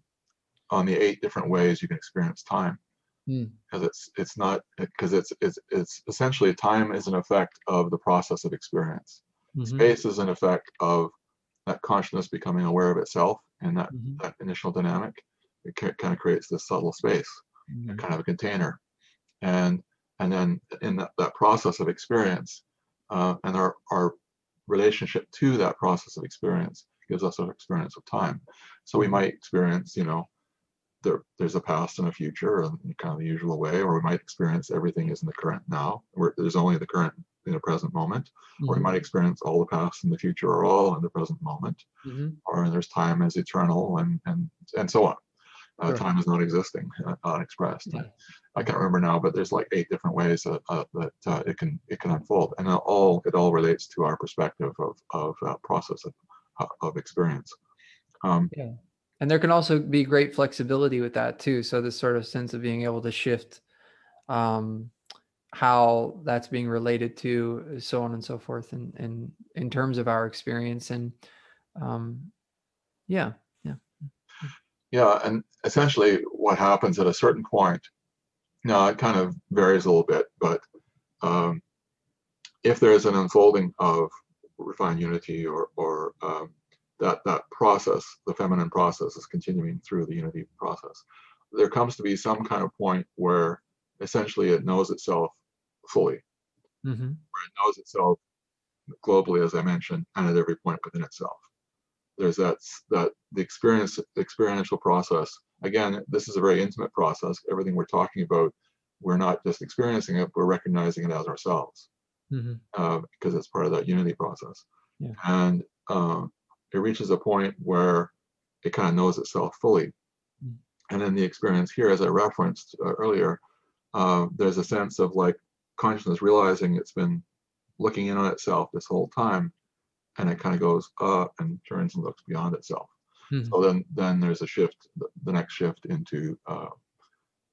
B: on the eight different ways you can experience time.
A: Hmm.
B: Because it's it's not because it's it's it's essentially time is an effect of the process of experience.
A: Mhm,
B: Space is an effect of that consciousness becoming aware of itself and that
A: mhm,
B: that initial dynamic. It kind of creates this subtle space,
A: mhm.
B: kind of a container, and and then in that, that process of experience, uh, and our our relationship to that process of experience gives us an experience of time. So we might experience, you know, there there's a past and a future in kind of the usual way, or we might experience everything is in the current now, where there's only the current in the present moment, or we
A: Mhm,
B: might experience all the past and the future are all in the present moment,
A: mhm.
B: or there's time as eternal and and and so on. Uh,
A: Sure.
B: Time is not existing, uh, unexpressed.
A: Yeah.
B: I can't remember now, but there's like eight different ways that, uh, that uh, it can it can unfold, and it all it all relates to our perspective of of uh, process of of experience. Um,
A: Yeah. And there can also be great flexibility with that too. So this sort of sense of being able to shift um, how that's being related to so on and so forth and in, in, in terms of our experience. And um, yeah, yeah.
B: and essentially, what happens at a certain point? Now it kind of varies a little bit, but um, if there is an unfolding of refined unity or or um, that that process, the feminine process, is continuing through the unity process. There comes to be some kind of point where essentially it knows itself fully,
A: hmm
B: where it knows itself globally, as I mentioned, and at every point within itself. There's that that the experience experiential process. Again, this is a very intimate process. Everything we're talking about, we're not just experiencing it, we're recognizing it as ourselves
A: hmm
B: uh, because it's part of that unity process.
A: Yeah.
B: And um, it reaches a point where it kind of knows itself fully.
A: Mm.
B: And in the experience here, as I referenced uh, earlier, uh, there's a sense of like consciousness realizing it's been looking in on itself this whole time, and it kind of goes up and turns and looks beyond itself.
A: Mhm.
B: So then, then there's a shift, the, next shift into uh,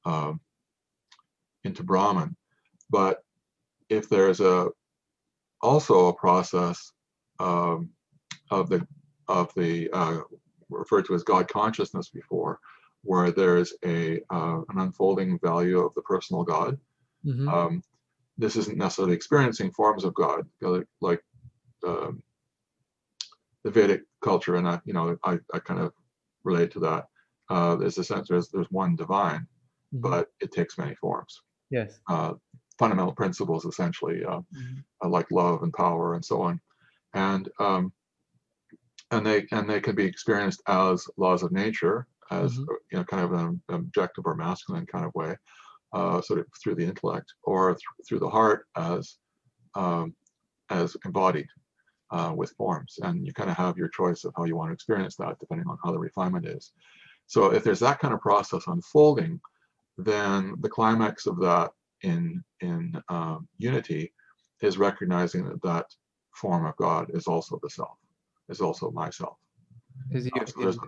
B: um, into Brahman. But if there's a also a process um, of the of the uh, referred to as God consciousness before, where there's a uh, an unfolding value of the personal God.
A: hmm
B: Um, this isn't necessarily experiencing forms of God, like, like um, the Vedic culture, and I, you know, I, I kind of relate to that. Uh, there's a sense there's there's one divine,
A: Mhm.
B: but it takes many forms.
A: yes.
B: Uh, fundamental principles, essentially, uh,
A: Mhm.
B: uh, like love and power and so on, and um, and they and they can be experienced as laws of nature, as
A: Mhm.
B: uh, you know, kind of an objective or masculine kind of way, uh, sort of through the intellect or th- through the heart as um, as embodied uh, with forms, and you kind of have your choice of how you want to experience that, depending on how the refinement is. So if there's that kind of process unfolding, then the climax of that in in um, unity is recognizing that that form of God is also the self, is also myself.
A: Is you,
B: Uh, so there's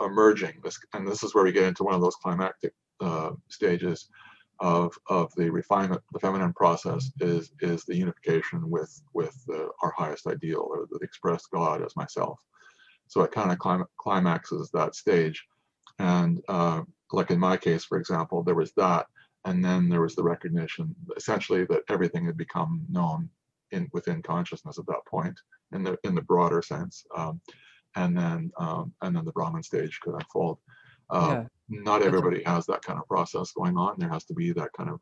B: a this, and this is where we get into one of those climactic uh, stages of of the refinement. The feminine process is is the unification with with our highest ideal or the expressed God as myself. So it kind of clim- climaxes that stage, and uh, like in my case, for example, there was that, and then there was the recognition, essentially, that everything had become known in within consciousness at that point, in the in the broader sense. Um, and then um, and then the Brahman stage could unfold. Uh,
A: yeah.
B: Not everybody has that kind of process going on. There has to be that kind of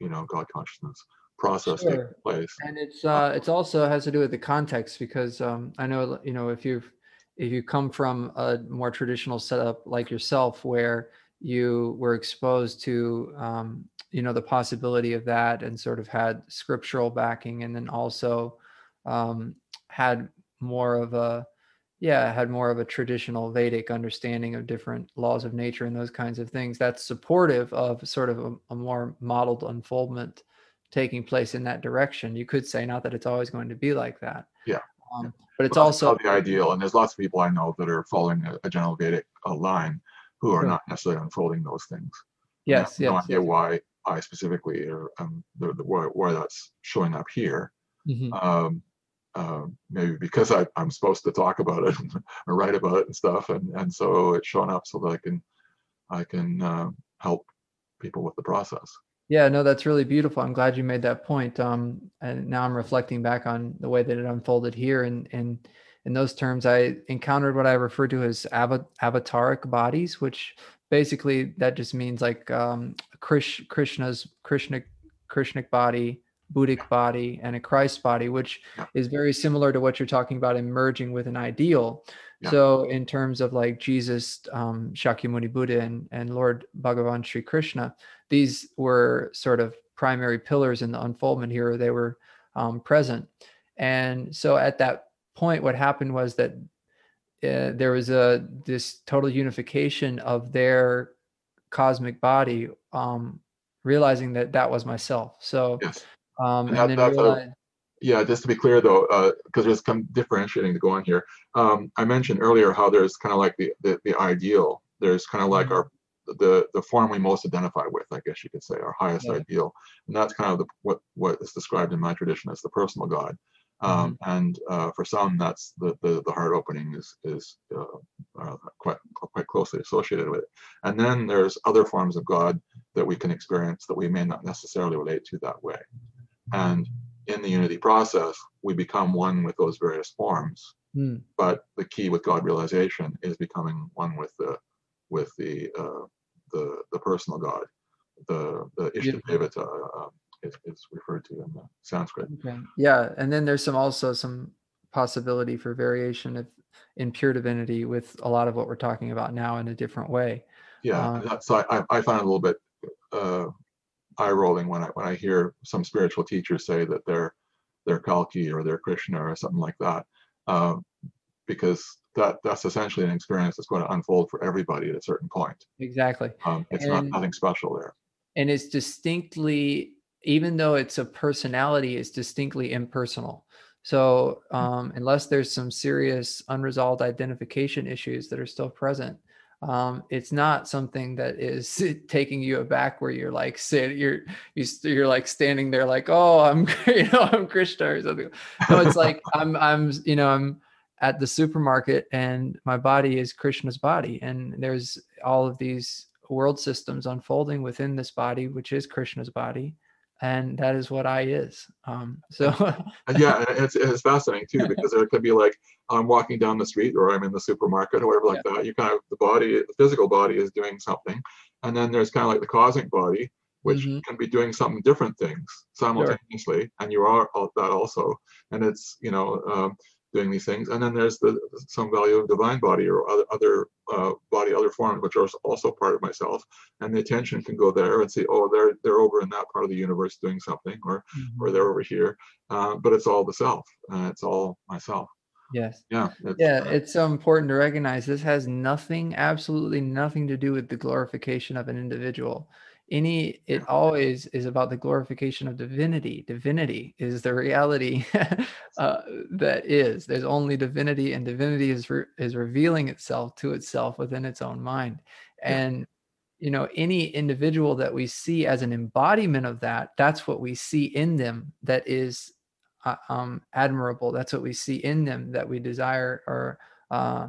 B: you know God consciousness process
A: Sure.
B: taking place.
A: and it's uh it's also has to do with the context because um i know you know if you've if you come from a more traditional setup like yourself where you were exposed to um you know the possibility of that and sort of had scriptural backing and then also um had more of a yeah had more of a traditional vedic understanding of different laws of nature and those kinds of things that's supportive of sort of a, a more modeled unfoldment taking place in that direction. You could say not that it's always going to be like that.
B: Yeah.
A: Um, but it's
B: Well,
A: also
B: the ideal, and there's lots of people I know that are following a, a general Vedic uh, line who are
A: Sure.
B: not necessarily unfolding those things.
A: Yes,
B: have no idea
A: yes.
B: why I specifically or um, the, the why, why that's showing up here.
A: Mhm.
B: Um, uh, maybe because I, I'm supposed to talk about it and write about it and stuff, and and so it's shown up so that I can I can uh, help people with the process.
A: Yeah, no, that's really beautiful. I'm glad you made that point. Um, and now I'm reflecting back on the way that it unfolded here, and and in those terms, I encountered what I refer to as ava- avataric bodies, which basically that just means like um, Krish, Krishna's Krishna Krishnic body, Buddhic body, and a Christ body, which
B: Yeah.
A: is very similar to what you're talking about, emerging with an ideal.
B: Yeah.
A: So, in terms of like Jesus, um, Shakyamuni Buddha, and, and Lord Bhagavan Sri Krishna, these were sort of primary pillars in the unfoldment here. They were um, present. And so at that point, what happened was that uh, there was a this total unification of their cosmic body, um, realizing that that was myself. So,
B: Yes.
A: Um,
B: And
A: and
B: that- that's a- Yeah, just to be clear though, because there's some differentiating to go on here. Um, I mentioned earlier how there's kind of like the, the the ideal. There's kind of like
A: Mhm.
B: our the the form we most identify with, I guess you could say, our highest
A: Yeah.
B: ideal, and that's kind of the what what is described in my tradition as the personal God. Um, And uh, for some, that's the, the the heart opening is is uh, uh, quite quite closely associated with it. And then there's other forms of God that we can experience that we may not necessarily relate to that way. And in the unity process, we become one with those various forms.
A: Hmm.
B: But the key with God realization is becoming one with the with the uh, the the personal God. The the. Ishtadevata uh, is, is referred to in the Sanskrit.
A: Okay. Yeah, and then there's some also some possibility for variation of in pure divinity with a lot of what we're talking about now in a different way.
B: Yeah,
A: Um,
B: that's I, I I find it a little bit uh, eye rolling when I when I hear some spiritual teachers say that they're they're Kalki or they're Krishna or something like that, um, because that that's essentially an experience that's going to unfold for everybody at a certain point.
A: Exactly.
B: Um, it's not nothing special there.
A: And it's distinctly even though it's a personality, it's distinctly impersonal. So um, unless there's some serious unresolved identification issues that are still present, um, it's not something that is taking you aback where you're like sit you're you, you're like standing there like oh I'm you know I'm Krishna or something. No, it's like I'm I'm you know I'm at the supermarket and my body is Krishna's body and there's all of these world systems unfolding within this body which is Krishna's body and that is what I is. Um, so
B: yeah, it's it's fascinating too because there could be like I'm walking down the street or I'm in the supermarket or whatever like that. You kind of the body, the physical body is doing something, and then there's kind of like the cosmic body, which
A: Mhm.
B: can be doing some different things simultaneously, and you are all that also, and it's you know um, doing these things, and then there's the some value of divine body or other other uh, body, other forms which are also part of myself, and the attention can go there and see, oh, they're they're over in that part of the universe doing something, or or they're over here, uh, but it's all the self, uh, it's all myself.
A: yes.
B: Yeah, it's,
A: Yeah,
B: uh,
A: it's so important to recognize this has nothing, absolutely nothing to do with the glorification of an individual. Any, it always is about the glorification of divinity. Divinity is the reality uh, that is. There's only divinity, and divinity is re- is revealing itself to itself within its own mind. And you know, any individual that we see as an embodiment of that, that's what we see in them. That is uh, um, admirable. That's what we see in them that we desire or uh,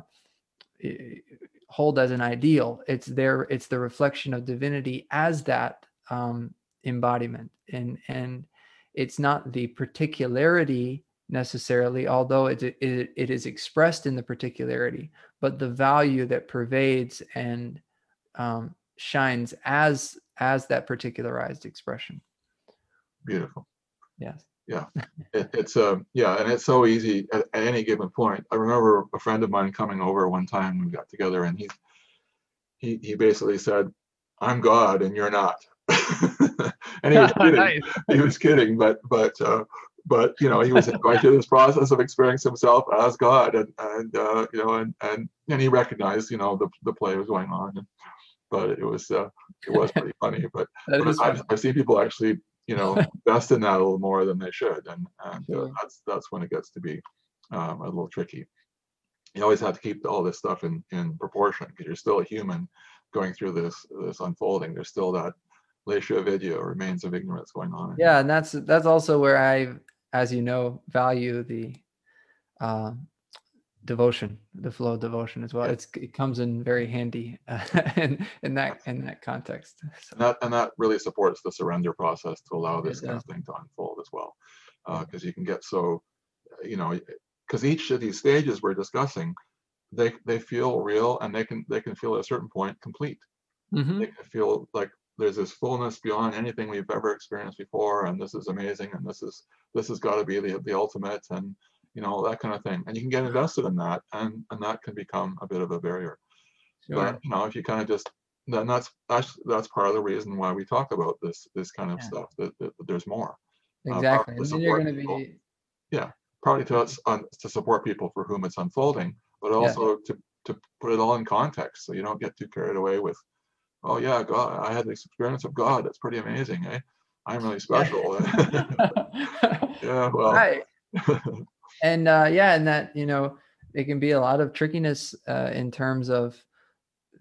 A: hold as an ideal. It's their it's the reflection of divinity as that um, embodiment, and and it's not the particularity necessarily, although it, it it is expressed in the particularity, but the value that pervades and um, shines as as that particularized expression.
B: beautiful.
A: Yes.
B: It, it's um yeah, and it's so easy at, at any given point. I remember a friend of mine coming over one time. We got together, and he he he basically said, "I'm God, and you're not." and he was kidding.
A: Nice.
B: he was kidding, but but uh, but you know he was going through this process of experiencing himself as God, and and uh, you know and and and he recognized you know the the play was going on, and, but it was uh, it was pretty funny. But, but I've,
A: funny.
B: I've seen people actually you know, invest in that a little more than they should, and and uh, that's that's when it gets to be um, a little tricky. You always have to keep all this stuff in in proportion because you're still a human going through this this unfolding. There's still that Lesha Avidya remains of ignorance going on.
A: Yeah, and that's that's also where I, as you know, value the uh, devotion, the flow of devotion as well. It's it comes in very handy uh, in in that in that context. So,
B: And that, and that really supports the surrender process to allow this kind of thing to unfold as well. Because you can get so, uh, you know, because each of these stages we're discussing, they they feel real and they can they can feel at a certain point complete.
A: Mhm.
B: They can feel like there's this fullness beyond anything we've ever experienced before, and this is amazing, and this is this has got to be the the ultimate, and you know that kind of thing. And you can get invested in that, and and that can become a bit of a barrier.
A: Sure.
B: But you know, if you kind of just then that's that's that's part of the reason why we talk about this this kind of
A: Yeah.
B: stuff. That, that, that there's more. uh,
A: exactly. And then you're going to be
B: Partly to us un, to support people for whom it's unfolding, but
A: Yeah.
B: also to to put it all in context so you don't get too carried away with, oh yeah, God, I had this experience of God. That's pretty amazing, eh? I'm really special. yeah, well,
A: right. and uh, yeah, and that you know it can be a lot of trickiness uh, in terms of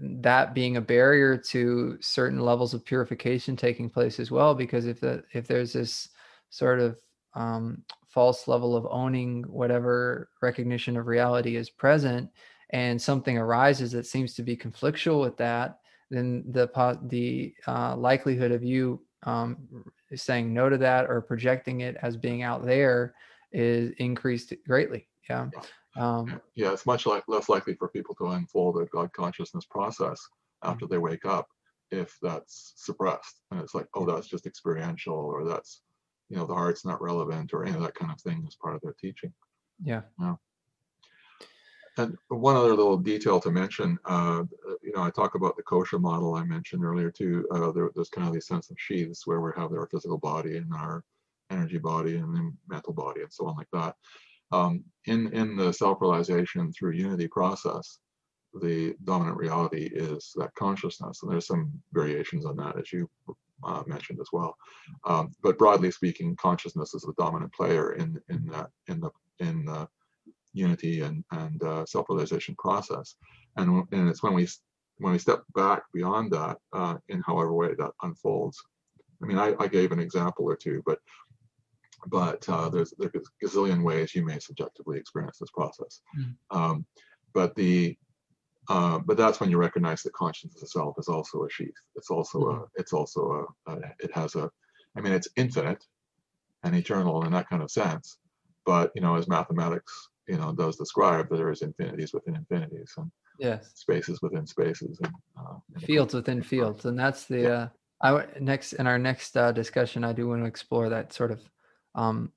A: that being a barrier to certain levels of purification taking place as well. Because if the if there's this sort of um, false level of owning whatever recognition of reality is present, and something arises that seems to be conflictual with that, then the the uh, likelihood of you um, saying no to that or projecting it as being out there is increased greatly. Yeah. Um,
B: yeah, it's much like less likely for people to unfold a God consciousness process after
A: Mm-hmm.
B: they wake up if that's suppressed. And it's like, oh, that's just experiential, or that's, you know, the heart's not relevant, or any of that kind of thing as part of their teaching.
A: Yeah. yeah.
B: And one other little detail to mention, uh, you know, I talk about the kosha model I mentioned earlier too. Uh, there, there's kind of these sense of sheaths where we have our physical body and our energy body and then mental body and so on like that. Um, in in the self-realization through unity process, the dominant reality is that consciousness, and there's some variations on that as you uh, mentioned as well. Um, but broadly speaking, consciousness is the dominant player in in that in the in the unity and and uh, self-realization process, and and it's when we when we step back beyond that, uh, in however way that unfolds. I mean, I, I gave an example or two, but but uh, there's there's a gazillion ways you may subjectively experience this process.
A: Mm.
B: Um, but the uh, but that's when you recognize that consciousness itself is also a sheath. It's also a it's also a, a it has a I mean it's infinite and eternal in that kind of sense. But you know, as mathematics you know does describe, there is infinities within infinities and
A: Yes.
B: spaces within spaces and uh,
A: Fields within fields. And that's the,
B: Yeah.
A: uh, I w- next, in our next uh, discussion, I do want to explore that sort of, um,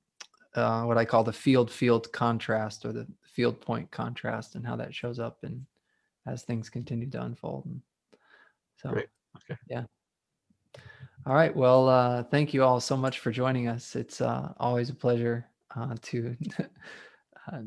A: uh, what I call the field field contrast or the field point contrast and how that shows up and as things continue to unfold. And so,
B: Great. Okay.
A: yeah. All right. Well, uh, thank you all so much for joining us. It's uh, always a pleasure uh, to uh,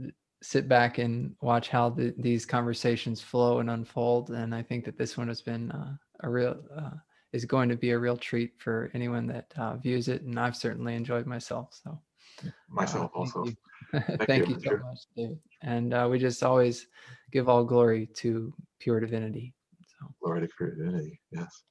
A: sit back and watch how the, these conversations flow and unfold. And I think that this one has been uh, a real, uh, is going to be a real treat for anyone that uh, views it. And I've certainly enjoyed myself. So uh,
B: myself
A: thank
B: also.
A: you. Thank,
B: you,
A: you, so much, David. And uh, we just always give all glory to pure divinity. So.
B: Glory to pure divinity. Yes.